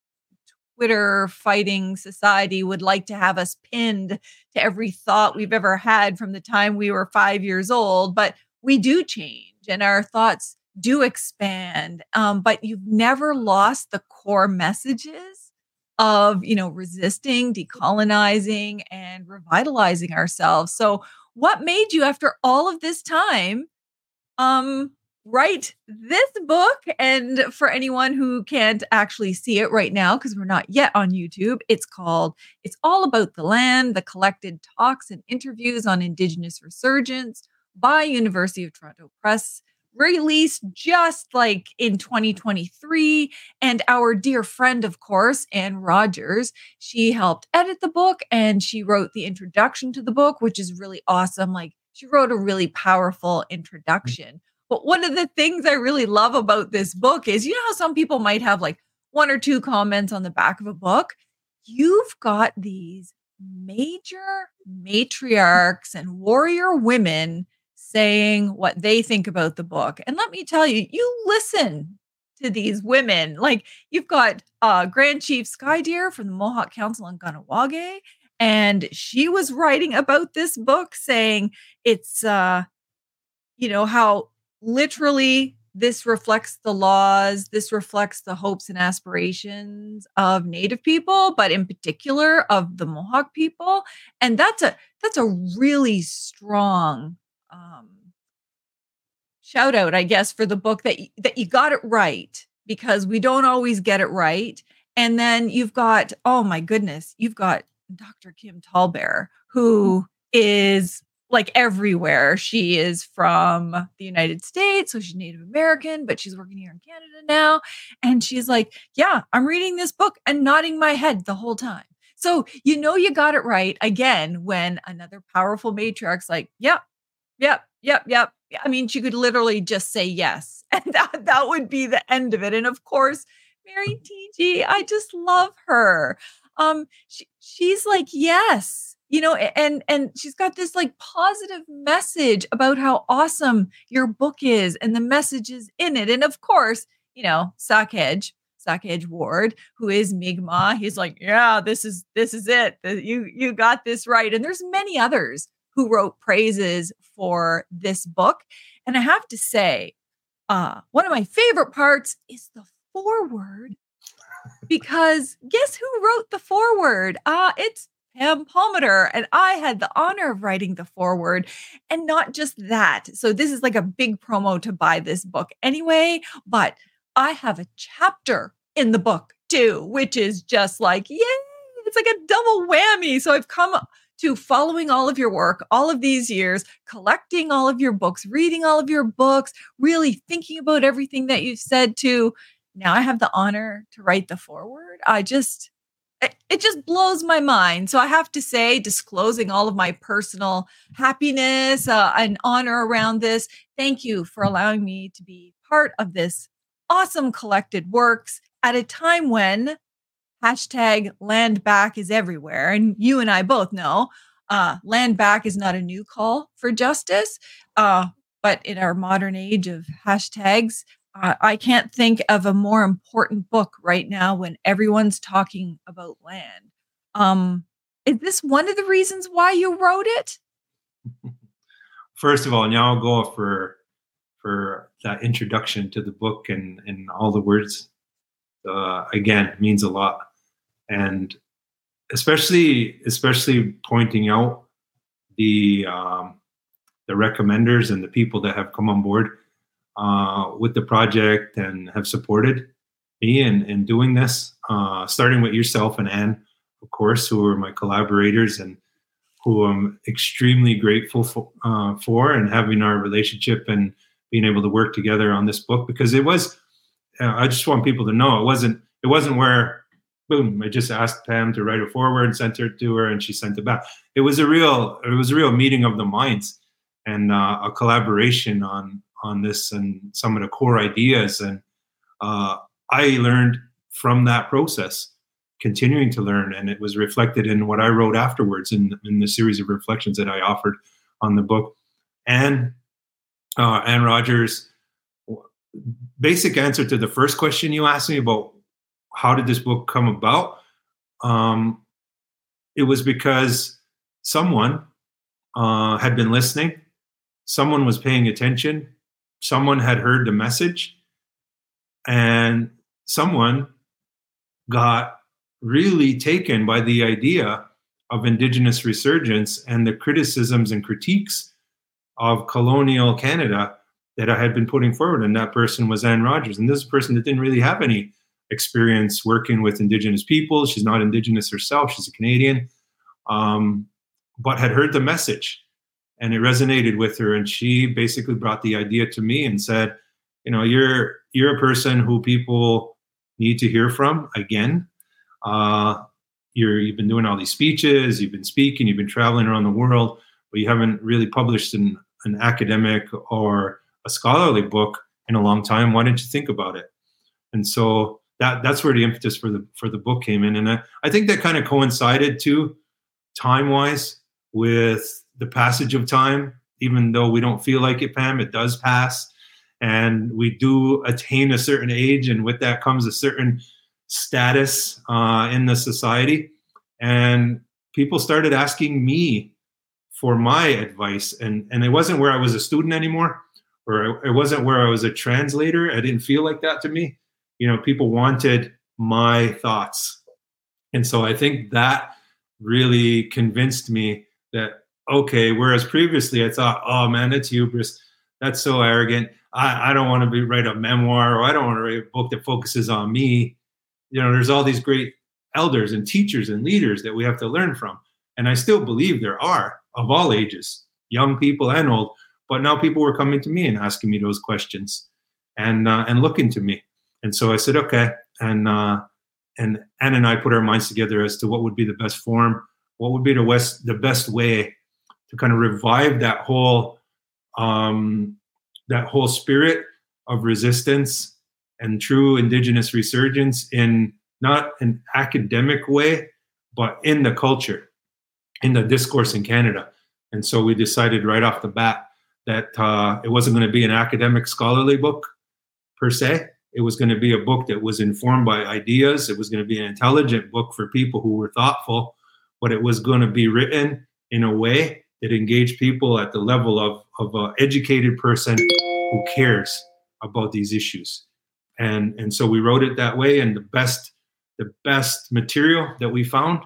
Twitter fighting society would like to have us pinned to every thought we've ever had from the time we were five years old, but we do change and our thoughts do expand um, but you've never lost the core messages of you know resisting decolonizing and revitalizing ourselves so what made you after all of this time um write this book. And for anyone who can't actually see it right now, because we're not yet on YouTube, it's called It's All About the Land, the collected talks and interviews on Indigenous resurgence by University of Toronto Press released just like in 2023. And our dear friend, of course, Anne Rogers, she helped edit the book and she wrote the introduction to the book, which is really awesome. Like she wrote a really powerful mm. introduction. But one of the things I really love about this book is you know how some people might have like one or two comments on the back of a book? You've got these major matriarchs and warrior women saying what they think about the book. And let me tell you, you listen to these women. Like you've got uh, Grand Chief Sky-Deer from the Mohawk Council on Kahnawake, and she was writing about this book saying it's uh you know how literally this reflects the laws this reflects the hopes and aspirations of native people but in particular of the mohawk people and that's a that's a really strong um shout out i guess for the book that that you got it right because we don't always get it right and then you've got oh my goodness you've got dr kim tallbear who is like everywhere. She is from the United States, so she's Native American, but she's working here in Canada now. And she's like, Yeah, I'm reading this book and nodding my head the whole time. So you know you got it right again when another powerful matriarch's like, Yep, yep, yep, yep. I mean, she could literally just say yes. And that, that would be the end of it. And of course, Mary Teegee, I just love her. Um, she, she's like, yes you know and and she's got this like positive message about how awesome your book is and the messages in it and of course you know Sakej Sakej Ward who is Mi'kmaq he's like yeah this is this is it you you got this right and there's many others who wrote praises for this book and i have to say uh one of my favorite parts is the foreword because guess who wrote the foreword uh it's Pam Palmater, and I had the honor of writing the foreword. And not just that. So, this is like a big promo to buy this book anyway, but I have a chapter in the book too, which is just like, yay, it's like a double whammy. So, I've come to following all of your work all of these years, collecting all of your books, reading all of your books, really thinking about everything that you've said to now I have the honor to write the foreword. I just, it just blows my mind. So I have to say, disclosing all of my personal happiness uh, and honor around this, thank you for allowing me to be part of this awesome collected works at a time when hashtag land back is everywhere. And you and I both know uh, land back is not a new call for justice. Uh, but in our modern age of hashtags, uh, I can't think of a more important book right now when everyone's talking about land. Um, is this one of the reasons why you wrote it? First of all, now I'll go for for that introduction to the book and and all the words. Uh, again, means a lot, and especially especially pointing out the um, the recommenders and the people that have come on board uh, with the project and have supported me in, in doing this, uh, starting with yourself and Anne, of course, who are my collaborators and who I'm extremely grateful for, uh, for and having our relationship and being able to work together on this book because it was, uh, I just want people to know it wasn't, it wasn't where boom, I just asked Pam to write a foreword and sent it to her and she sent it back. It was a real, it was a real meeting of the minds and uh, a collaboration on on this and some of the core ideas. And uh, I learned from that process, continuing to learn, and it was reflected in what I wrote afterwards in, in the series of reflections that I offered on the book. And uh, Rogers, basic answer to the first question you asked me about how did this book come about? Um, it was because someone uh, had been listening, someone was paying attention, someone had heard the message and someone got really taken by the idea of indigenous resurgence and the criticisms and critiques of colonial Canada that I had been putting forward, and that person was Anne Rogers. And this person that didn't really have any experience working with Indigenous people. She's not Indigenous herself; she's a Canadian, um, but had heard the message, and it resonated with her. And she basically brought the idea to me and said, "You know, you're you're a person who people need to hear from again." Uh, you're you've been doing all these speeches, you've been speaking, you've been traveling around the world, but you haven't really published an, an academic or a scholarly book in a long time. Why didn't you think about it? And so that that's where the impetus for the for the book came in, and I, I think that kind of coincided too, time wise, with the passage of time. Even though we don't feel like it, Pam, it does pass, and we do attain a certain age, and with that comes a certain status uh, in the society. And people started asking me for my advice. And, and it wasn't where I was a student anymore, or it wasn't where I was a translator. I didn't feel like that to me. You know, people wanted my thoughts. And so I think that really convinced me that, okay, whereas previously I thought, oh man, that's hubris. That's so arrogant. I, I don't want to be write a memoir or I don't want to write a book that focuses on me you know there's all these great elders and teachers and leaders that we have to learn from and i still believe there are of all ages young people and old but now people were coming to me and asking me those questions and uh, and looking to me and so i said okay and uh, and anne and i put our minds together as to what would be the best form what would be the west the best way to kind of revive that whole um that whole spirit of resistance and true indigenous resurgence in not an academic way, but in the culture, in the discourse in Canada. And so we decided right off the bat that uh, it wasn't going to be an academic scholarly book per se. It was going to be a book that was informed by ideas. It was going to be an intelligent book for people who were thoughtful, but it was going to be written in a way that engaged people at the level of, of an educated person who cares about these issues and and so we wrote it that way and the best the best material that we found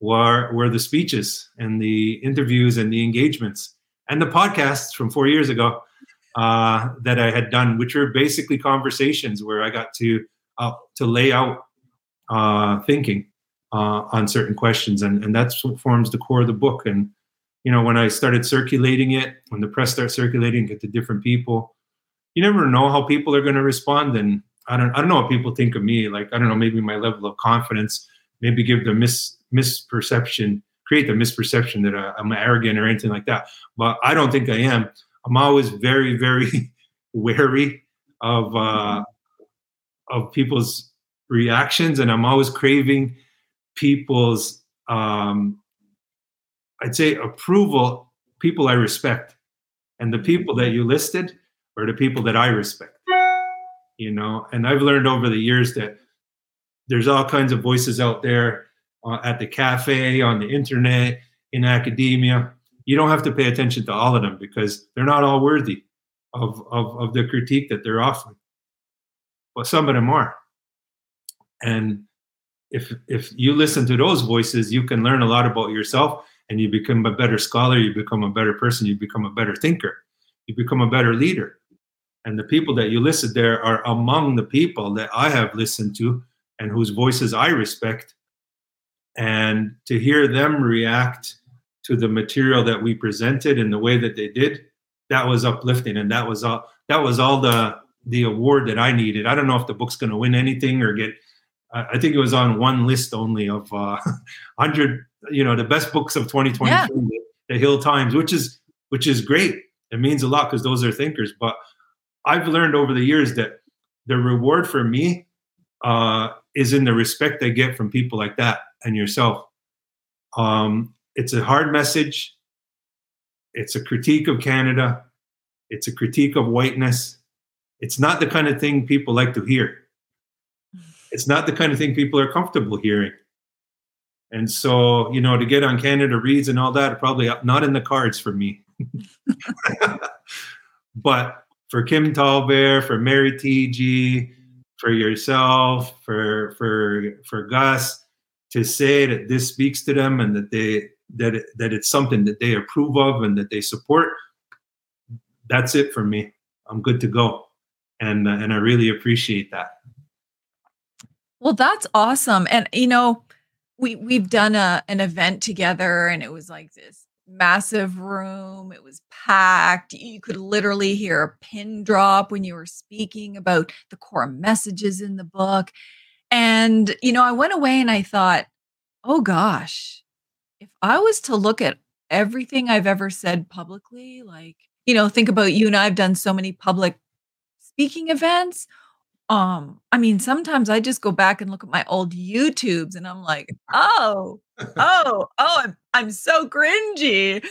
were were the speeches and the interviews and the engagements and the podcasts from four years ago uh, that I had done, which were basically conversations where I got to uh, to lay out uh, thinking uh, on certain questions, and and that's what forms the core of the book. And you know, when I started circulating it, when the press starts circulating it to different people, you never know how people are going to respond, and I don't I don't know what people think of me. Like I don't know, maybe my level of confidence, maybe give the mis misperception, create the misperception that I, I'm arrogant or anything like that. But I don't think I am. I'm always very very wary of uh, of people's reactions, and I'm always craving people's um, I'd say approval. People I respect, and the people that you listed are the people that I respect you know and i've learned over the years that there's all kinds of voices out there uh, at the cafe on the internet in academia you don't have to pay attention to all of them because they're not all worthy of, of, of the critique that they're offering. But some of them are. And if if you listen to those voices you can learn a lot about yourself and you become a better scholar you become a better person you become a better thinker you become a better leader. And the people that you listed there are among the people that I have listened to and whose voices I respect. And to hear them react to the material that we presented in the way that they did, that was uplifting. And that was all that was all the the award that I needed. I don't know if the book's gonna win anything or get I think it was on one list only of uh, 100, you know, the best books of 2023, yeah. the Hill Times, which is which is great. It means a lot because those are thinkers. But I've learned over the years that the reward for me uh, is in the respect I get from people like that and yourself. Um, it's a hard message. It's a critique of Canada. It's a critique of whiteness. It's not the kind of thing people like to hear. It's not the kind of thing people are comfortable hearing. And so, you know, to get on Canada Reads and all that, probably not in the cards for me. but for Kim TallBear, for Mary Teegee, for yourself, for for for Gus, to say that this speaks to them and that they that it, that it's something that they approve of and that they support. That's it for me. I'm good to go. And uh, and I really appreciate that. Well, that's awesome. And you know, we we've done a an event together and it was like this massive room. It was packed. You could literally hear a pin drop when you were speaking about the core messages in the book. And you know, I went away and I thought, "Oh gosh, if I was to look at everything I've ever said publicly, like, you know, think about you and I've done so many public speaking events. Um, I mean, sometimes I just go back and look at my old YouTubes and I'm like, oh, oh, oh, I'm I'm so cringy.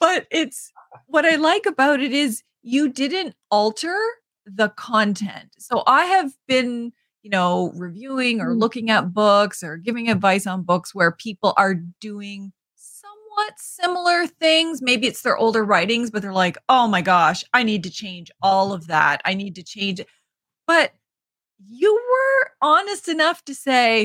But it's what I like about it is you didn't alter the content. So I have been, you know, reviewing or mm. looking at books or giving advice on books where people are doing somewhat similar things. Maybe it's their older writings, but they're like, oh my gosh, I need to change all of that. I need to change it. But you were honest enough to say,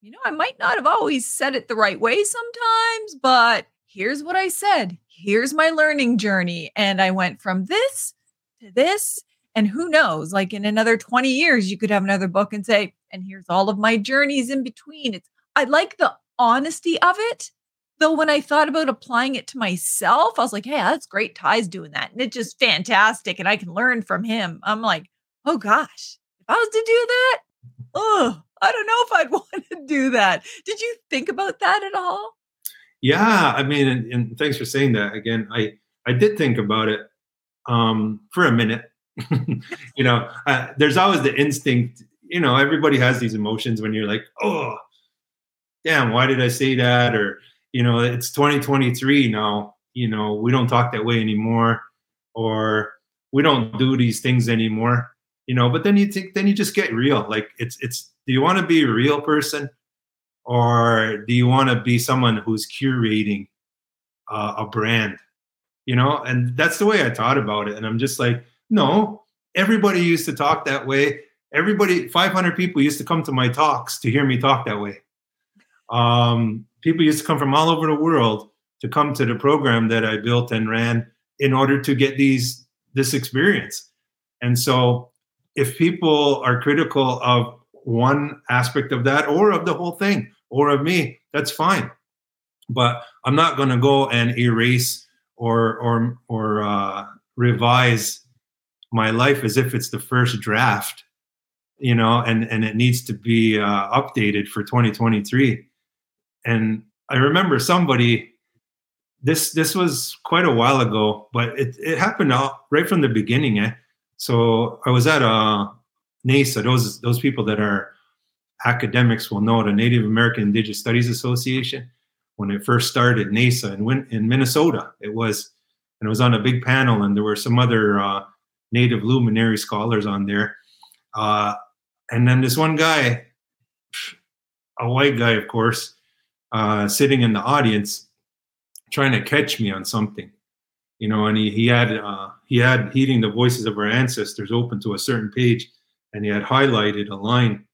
you know, I might not have always said it the right way sometimes, but here's what I said. Here's my learning journey. And I went from this to this. And who knows, like in another 20 years, you could have another book and say, and here's all of my journeys in between. It's, I like the honesty of it. Though when I thought about applying it to myself, I was like, hey, that's great. Ty's doing that. And it's just fantastic. And I can learn from him. I'm like, oh gosh, if I was to do that, oh, I don't know if I'd want to do that. Did you think about that at all? Yeah, I mean, and, and thanks for saying that again. I I did think about it um, for a minute. you know, uh, there's always the instinct. You know, everybody has these emotions when you're like, oh, damn, why did I say that? Or you know, it's 2023 now. You know, we don't talk that way anymore, or we don't do these things anymore you know but then you think then you just get real like it's it's do you want to be a real person or do you want to be someone who's curating uh, a brand you know and that's the way i thought about it and i'm just like no everybody used to talk that way. Everybody 500 people used to come to my talks to hear me talk that way. Um, people used to come from all over the world to come to the program that i built and ran in order to get these this experience. And so if people are critical of one aspect of that or of the whole thing or of me, that's fine. But I'm not going to go and erase or or or uh, revise my life as if it's the first draft, you know, and and it needs to be uh, updated for 2023. And I remember somebody. This this was quite a while ago, but it, it happened right from the beginning. Eh? So I was at a uh, NAISA. Those those people that are academics will know the Native American Indigenous Studies Association. When it first started, NAISA in in Minnesota, it was and it was on a big panel, and there were some other uh, Native luminary scholars on there. Uh, and then this one guy, a white guy, of course, uh, sitting in the audience, trying to catch me on something you know, and he, he had uh, he had heeding the voices of our ancestors open to a certain page, and he had highlighted a line,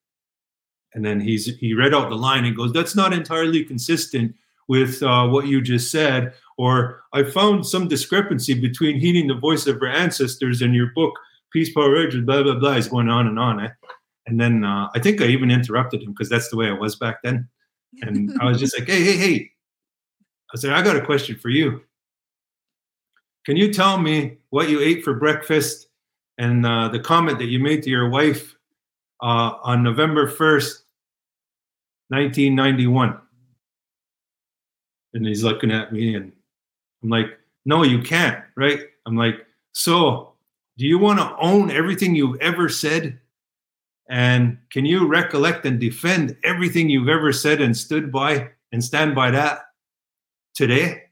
and then he's he read out the line and goes, "That's not entirely consistent with uh, what you just said," or "I found some discrepancy between heeding the voice of our ancestors and your book, Peace, Power, Urges." Blah blah blah. He's going on and on. Eh? And then uh, I think I even interrupted him because that's the way I was back then, and I was just like, "Hey, hey, hey!" I said, "I got a question for you." Can you tell me what you ate for breakfast and uh, the comment that you made to your wife uh, on November 1st, 1991? And he's looking at me and I'm like, no, you can't, right? I'm like, so do you want to own everything you've ever said? And can you recollect and defend everything you've ever said and stood by and stand by that today?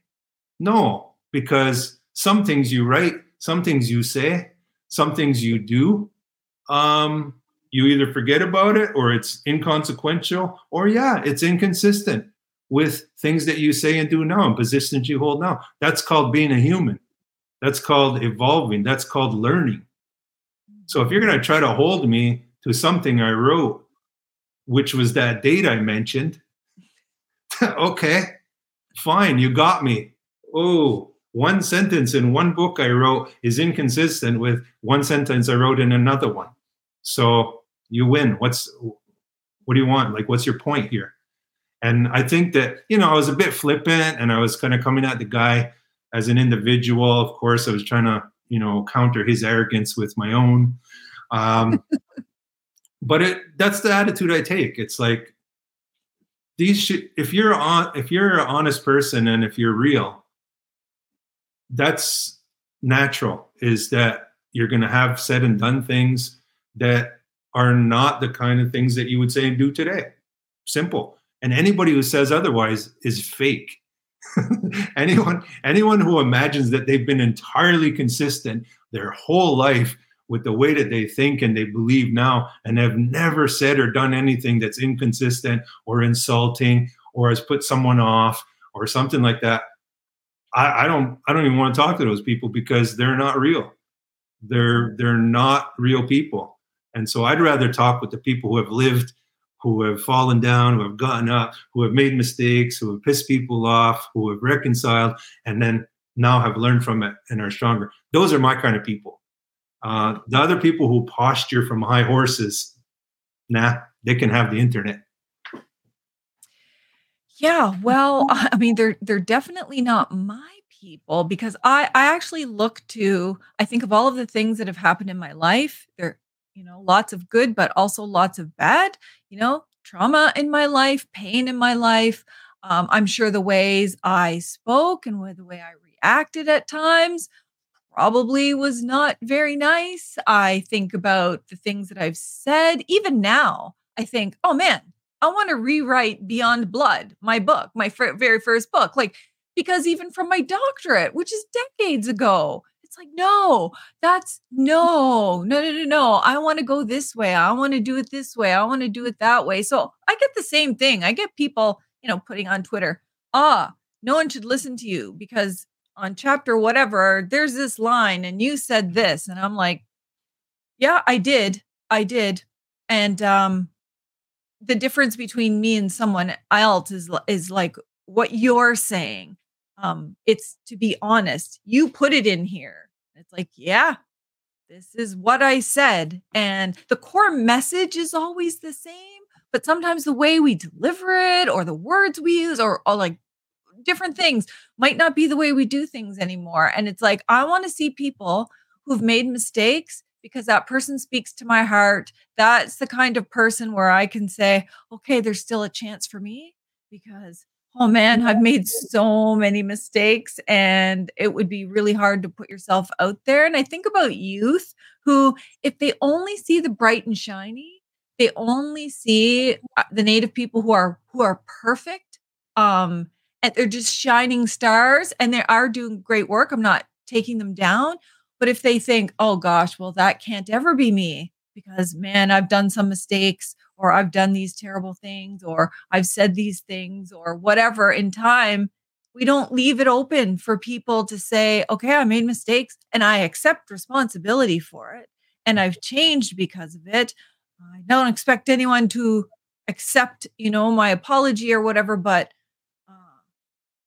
No, because some things you write, some things you say, some things you do. Um, you either forget about it or it's inconsequential, or yeah, it's inconsistent with things that you say and do now and positions you hold now. That's called being a human. That's called evolving. That's called learning. So if you're going to try to hold me to something I wrote, which was that date I mentioned, okay, fine, you got me. Oh, one sentence in one book I wrote is inconsistent with one sentence I wrote in another one. So you win. What's what do you want? Like, what's your point here? And I think that, you know, I was a bit flippant and I was kind of coming at the guy as an individual. Of course, I was trying to, you know, counter his arrogance with my own. Um, but it that's the attitude I take. It's like these should, if you're on if you're an honest person and if you're real, that's natural is that you're going to have said and done things that are not the kind of things that you would say and do today. Simple. And anybody who says otherwise is fake. anyone anyone who imagines that they've been entirely consistent their whole life with the way that they think and they believe now and have never said or done anything that's inconsistent or insulting or has put someone off or something like that I, I don't I don't even want to talk to those people because they're not real they're they're not real people and so I'd rather talk with the people who have lived who have fallen down, who have gotten up, who have made mistakes, who have pissed people off, who have reconciled, and then now have learned from it and are stronger. Those are my kind of people. Uh, the other people who posture from high horses, nah, they can have the internet. Yeah, well, I mean, they're they're definitely not my people because I I actually look to I think of all of the things that have happened in my life. There, you know, lots of good, but also lots of bad. You know, trauma in my life, pain in my life. Um, I'm sure the ways I spoke and the way I reacted at times probably was not very nice. I think about the things that I've said. Even now, I think, oh man, I want to rewrite Beyond Blood, my book, my fr- very first book. Like, because even from my doctorate, which is decades ago, like, no, that's no, no, no, no, no. I want to go this way. I want to do it this way. I want to do it that way. So I get the same thing. I get people, you know, putting on Twitter, ah, no one should listen to you because on chapter whatever, there's this line and you said this. And I'm like, yeah, I did. I did. And um the difference between me and someone else is is like what you're saying. Um, it's to be honest, you put it in here. It's like, yeah, this is what I said. And the core message is always the same, but sometimes the way we deliver it or the words we use or, or like different things might not be the way we do things anymore. And it's like, I want to see people who've made mistakes because that person speaks to my heart. That's the kind of person where I can say, okay, there's still a chance for me because, oh man, I've made so many mistakes and it would be really hard to put yourself out there. And I think about youth who, if they only see the bright and shiny, they only see uh, the native people who are who are perfect um and they're just shining stars and they are doing great work. I'm not taking them down. But if they think, oh gosh, well, that can't ever be me because man, I've done some mistakes or I've done these terrible things or I've said these things or whatever in time, we don't leave it open for people to say, okay, I made mistakes and I accept responsibility for it and I've changed because of it. I don't expect anyone to accept, you know, my apology or whatever, but um,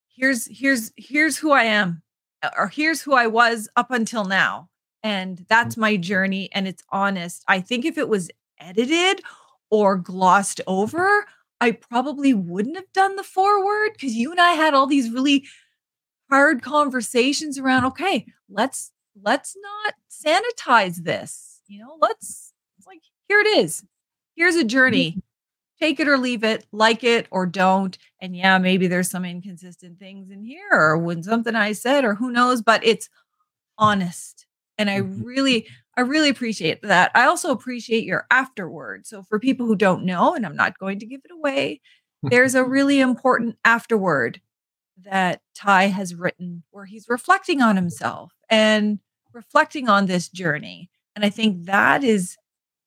here's here's here's who I am uh, or here's who I was up until now. And that's mm. my journey and it's honest. I think if it was edited or glossed over, I probably wouldn't have done the forward because you and I had all these really hard conversations around okay, let's let's not sanitize this. You know, let's like here it is. Here's a journey take it or leave it, like it or don't. And yeah, maybe there's some inconsistent things in here or when something I said or who knows, but it's honest. And I mm-hmm. really, I really appreciate that. I also appreciate your afterword. So for people who don't know, and I'm not going to give it away, there's a really important afterword that Ty has written where he's reflecting on himself and reflecting on this journey. And I think that is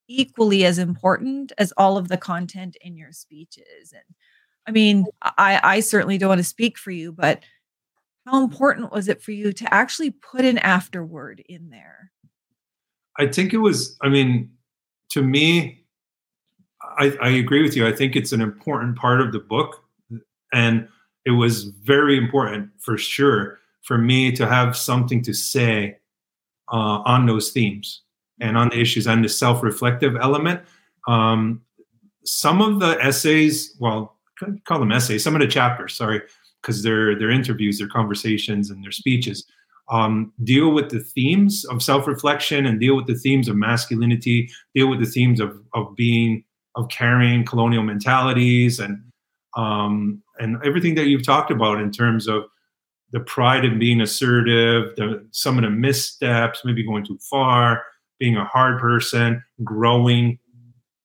equally as important as all of the content in your speeches. And I mean, I, I certainly don't want to speak for you, but how important was it for you to actually put an afterword in there? I think it was, I mean, to me, I, I agree with you. I think it's an important part of the book. And it was very important for sure for me to have something to say uh, on those themes and on the issues and the self-reflective element. Um, some of the essays, well, call them essays, some of the chapters, sorry, because they're they're interviews, they're conversations, and their speeches. Um, deal with the themes of self-reflection and deal with the themes of masculinity, deal with the themes of of being of carrying colonial mentalities and um, and everything that you've talked about in terms of the pride in being assertive, the, some of the missteps, maybe going too far, being a hard person, growing,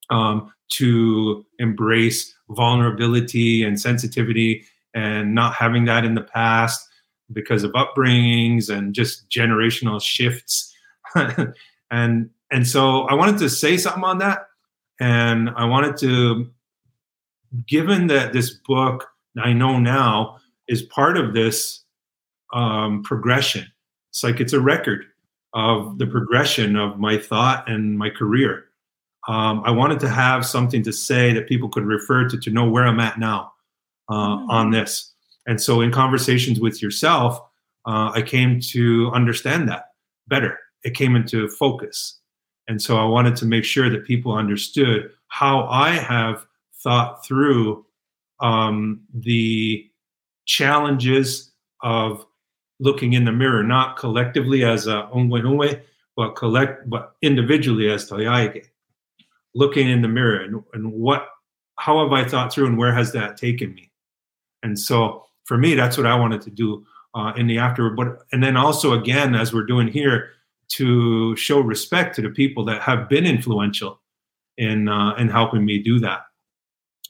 um, to embrace vulnerability and sensitivity and not having that in the past because of upbringings and just generational shifts. and and so I wanted to say something on that. And I wanted to, given that this book I know now is part of this um, progression. It's like it's a record of the progression of my thought and my career. Um, I wanted to have something to say that people could refer to to know where I'm at now uh, mm-hmm. on this. And so, in conversations with yourself, uh, I came to understand that better. It came into focus. And so, I wanted to make sure that people understood how I have thought through um, the challenges of looking in the mirror, not collectively as a onwe but collect, but individually as Taiaiake, looking in the mirror and, and what, how have I thought through and where has that taken me? And so for me, that's what I wanted to do uh, in the afterward. But and then also again, as we're doing here, to show respect to the people that have been influential in uh, in helping me do that.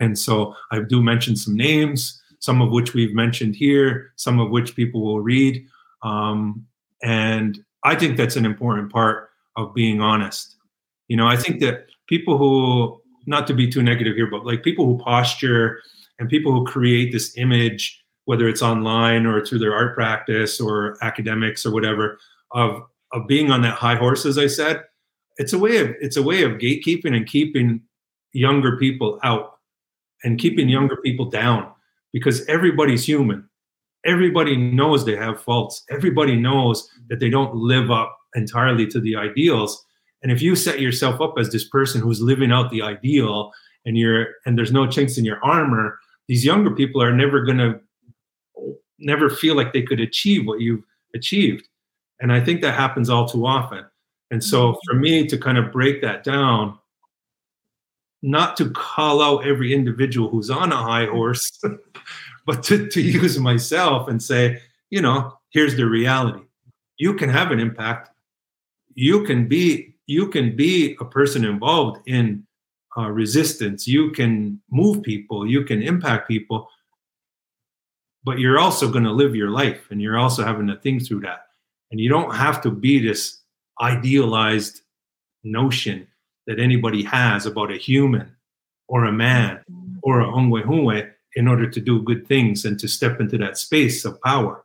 And so I do mention some names some of which we've mentioned here, some of which people will read. Um, and I think that's an important part of being honest. You know, I think that people who, not to be too negative here, but like people who posture and people who create this image, whether it's online or through their art practice or academics or whatever, of of being on that high horse, as I said, it's a way of it's a way of gatekeeping and keeping younger people out and keeping younger people down because everybody's human. Everybody knows they have faults. Everybody knows that they don't live up entirely to the ideals. And if you set yourself up as this person who's living out the ideal and you're and there's no chinks in your armor, these younger people are never gonna never feel like they could achieve what you've achieved. And I think that happens all too often. And so mm-hmm. for me to kind of break that down, not to call out every individual who's on a high horse, but to, to use myself and say, you know, here's the reality. You can have an impact. You can be you can be a person involved in uh, resistance. You can move people. You can impact people. But you're also going to live your life, and you're also having to think through that. And you don't have to be this idealized notion that anybody has about a human or a man or a ongwe in order to do good things and to step into that space of power.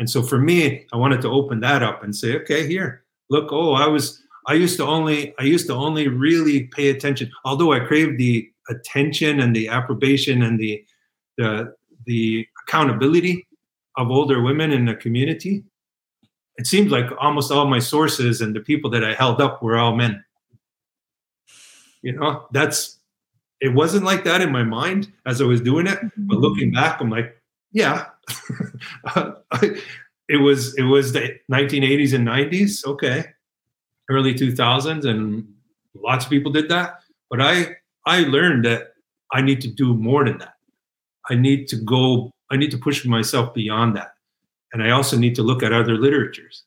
And so for me, I wanted to open that up and say, okay, here, look, oh, I was I used to only I used to only really pay attention, although I craved the attention and the approbation and the the the accountability of older women in the community. It seemed like almost all my sources and the people that I held up were all men. You know, that's it wasn't like that in my mind as I was doing it, but mm-hmm. looking back, I'm like, yeah, it was it was the 1980s and 90s, okay, early 2000s, and lots of people did that. But I I learned that I need to do more than that. I need to go. I need to push myself beyond that, and I also need to look at other literatures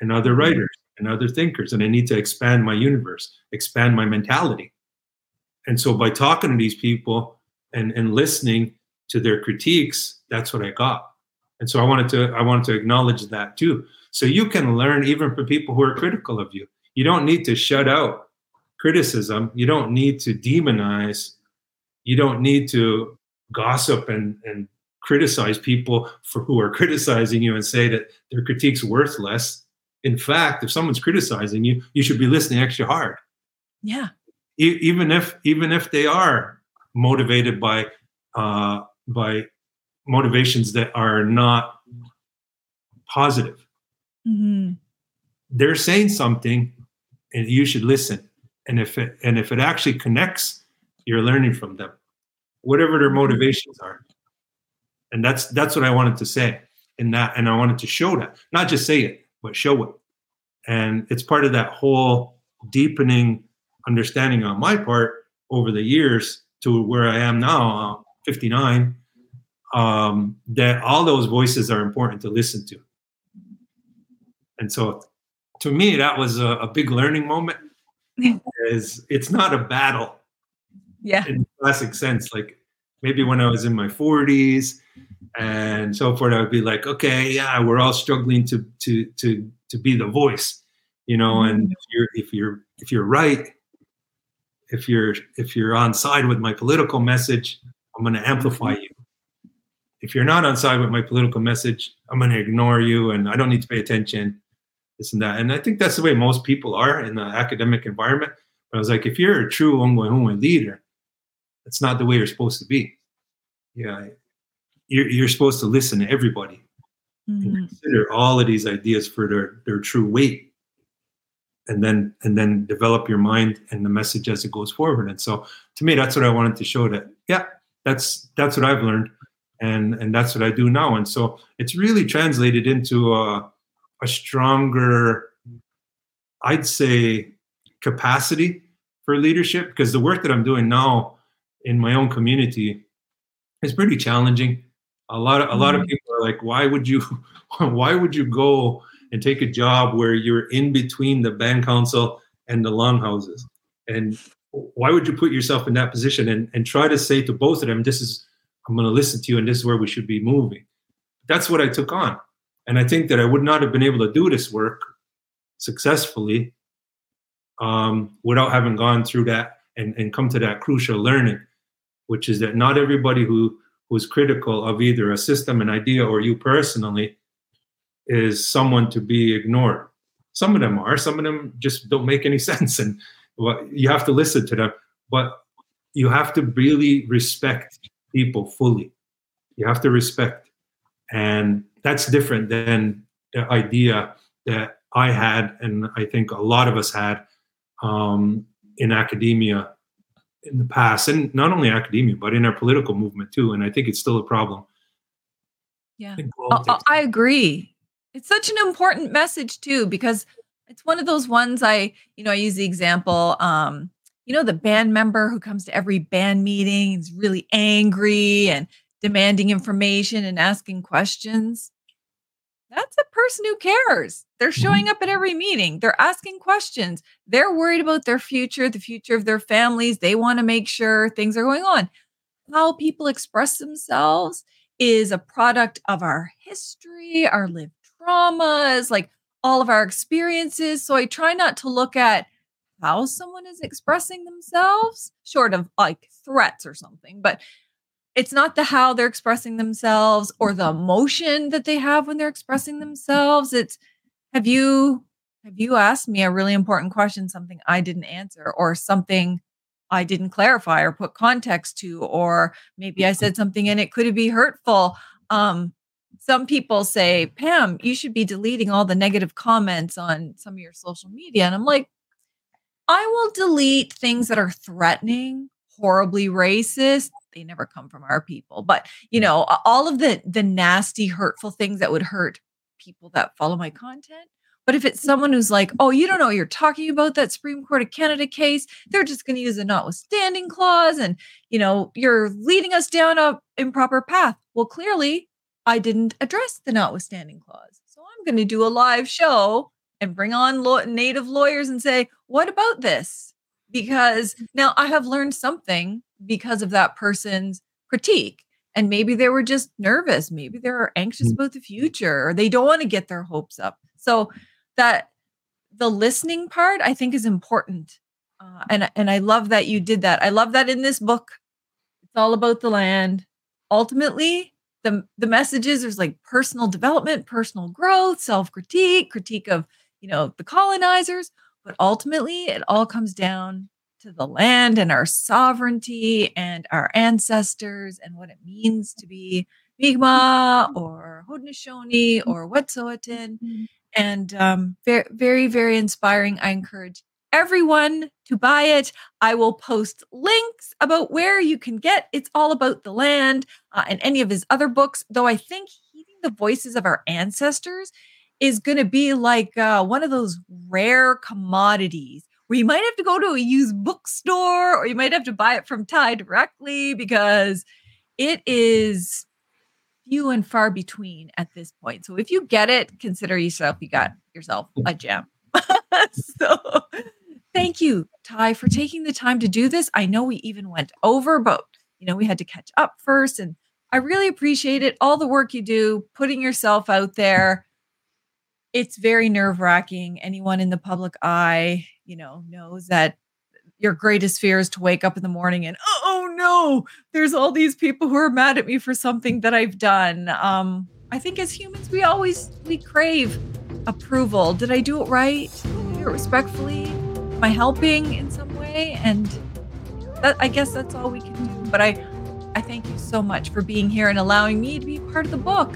and other mm-hmm. writers and other thinkers, and I need to expand my universe, expand my mentality. And so by talking to these people and, and listening to their critiques, that's what I got. And so I wanted to I wanted to acknowledge that too. So you can learn even from people who are critical of you. You don't need to shut out criticism. You don't need to demonize. You don't need to gossip and, and criticize people for who are criticizing you and say that their critique's worthless in fact, if someone's criticizing you, you should be listening extra hard. Yeah. E- even if even if they are motivated by uh, by motivations that are not positive. Mm-hmm. They're saying something, and you should listen. And if it and if it actually connects, you're learning from them, whatever their mm-hmm. motivations are. And that's that's what I wanted to say in that, and I wanted to show that, not just say it, but show it. And it's part of that whole deepening understanding on my part over the years to where I am now, uh, 59, um, that all those voices are important to listen to. And so to me, that was a, a big learning moment. is it's not a battle. Yeah. In classic sense. Like maybe when I was in my 40s and so forth, I would be like, okay, yeah, we're all struggling to to to to be the voice, you know, mm-hmm. and if you're if you're if you're right, if you're if you're on side with my political message, I'm going to amplify mm-hmm. you. If you're not on side with my political message, I'm going to ignore you, and I don't need to pay attention. This and that, and I think that's the way most people are in the academic environment. But I was like, if you're a true Onkwehonwe leader, that's not the way you're supposed to be. Yeah, you're you're supposed to listen to everybody mm-hmm. and consider all of these ideas for their their true weight. And then and then develop your mind and the message as it goes forward. And so to me that's what i wanted to show that yeah that's that's what i've learned. And and that's what i do now. And so it's really translated into a, a stronger i'd say capacity for leadership. Because the work that i'm doing now in my own community is pretty challenging a lot of a lot of mm-hmm. people are like why would you why would you go and take a job where you're in between the band council and the longhouses. And why would you put yourself in that position and, and try to say to both of them, this is, I'm going to listen to you and this is where we should be moving? That's what I took on. And I think that I would not have been able to do this work successfully um, without having gone through that and, and come to that crucial learning, which is that not everybody who who's critical of either a system, an idea, or you personally is someone to be ignored. Some of them are, some of them just don't make any sense, and well, you have to listen to them. But you have to really respect people fully. You have to respect, and that's different than the idea that I had, and I think a lot of us had um, in academia in the past, and not only academia, but in our political movement too. And I think it's still a problem. Yeah, I, I agree. It's such an important message too because it's one of those ones I, you know, I use the example um you know the band member who comes to every band meeting is really angry and demanding information and asking questions. That's a person who cares. They're mm-hmm. showing up at every meeting. They're asking questions. They're worried about their future, the future of their families. They want to make sure things are going on. How people express themselves is a product of our history, our lived traumas, like all of our experiences. So I try not to look at how someone is expressing themselves, short of like threats or something, but it's not the how they're expressing themselves or the emotion that they have when they're expressing themselves. It's have you have you asked me a really important question, something I didn't answer, or something I didn't clarify or put context to, or maybe I said something and it could be hurtful. Um, some people say, Pam, you should be deleting all the negative comments on some of your social media. And I'm like, I will delete things that are threatening, horribly racist. They never come from our people. But, you know, all of the the nasty, hurtful things that would hurt people that follow my content. But if it's mm-hmm. someone who's like, oh, you don't know what you're talking about, that Supreme Court of Canada case, they're just going to use a notwithstanding clause and, you know, you're leading us down a improper path. Well, clearly I didn't address the notwithstanding clause. So I'm going to do a live show and bring on law- native lawyers and say, what about this? Because mm-hmm. now I have learned something because of that person's critique. And maybe they were just nervous. Maybe they are anxious mm. about the future or they don't want to get their hopes up. So that the listening part I think is important. Uh, and, and I love that you did that. I love that in this book. It's all about the land. Ultimately, the the messages there's like personal development personal growth self-critique critique of you know the colonizers but ultimately it all comes down to the land and our sovereignty and our ancestors and what it means to be Mi'kmaq or Haudenosaunee or Wet'suwet'en. And um, very, very, very inspiring. I encourage everyone to buy it. I will post links about where you can get It's All About the Land uh, and any of his other books, though I think Heeding the Voices of Our Ancestors is going to be like uh, one of those rare commodities where you might have to go to a used bookstore or you might have to buy it from Ty directly because it is few and far between at this point. So if you get it, consider yourself you got yourself a gem. so thank you, Ty, for taking the time to do this. I know we even went over, but you know, we had to catch up first. And I really appreciate it. All the work you do, putting yourself out there. It's very nerve wracking. Anyone in the public eye, you know, knows that your greatest fear is to wake up in the morning and oh no, there's all these people who are mad at me for something that I've done. Um, I think as humans, we always we crave approval. Did I do it right? Did I do it respectfully? Am I helping in some way? And that, I guess that's all we can do. But I, I thank you so much for being here and allowing me to be part of the book.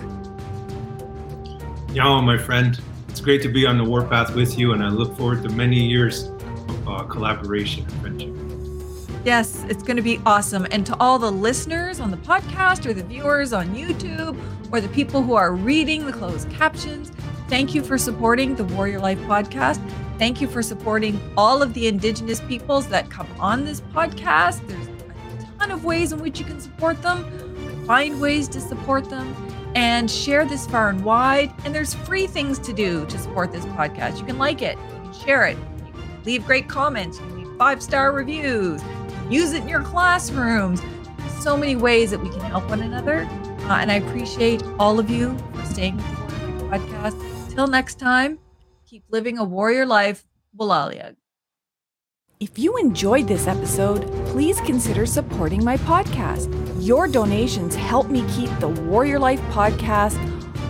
Yeah, my friend. It's great to be on the warpath with you, and I look forward to many years of uh, collaboration and friendship. Yes, it's going to be awesome. And to all the listeners on the podcast or the viewers on YouTube or the people who are reading the closed captions, thank you for supporting the Warrior Life podcast. Thank you for supporting all of the Indigenous peoples that come on this podcast. There's a ton of ways in which you can support them, find ways to support them, and share this far and wide. And there's free things to do to support this podcast. You can like it, you can share it, you can leave great comments, you can leave five star reviews, use it in your classrooms. There's so many ways that we can help one another. Uh, and I appreciate all of you for staying with the podcast. Till next time, keep living a warrior life. Walalia. If you enjoyed this episode, please consider supporting my podcast. Your donations help me keep the Warrior Life podcast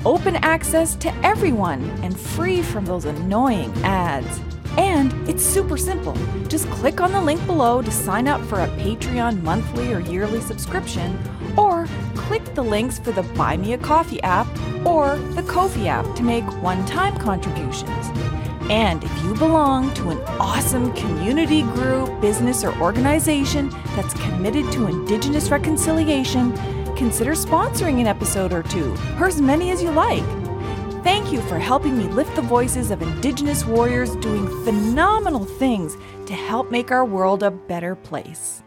open access to everyone and free from those annoying ads. And it's super simple. Just click on the link below to sign up for a Patreon monthly or yearly subscription, or click the links for the Buy Me a Coffee app or the Ko-fi app to make one time contributions. And if you belong to an awesome community group, business, or organization that's committed to Indigenous reconciliation, consider sponsoring an episode or two, or as many as you like. Thank you for helping me lift the voices of Indigenous warriors doing phenomenal things to help make our world a better place.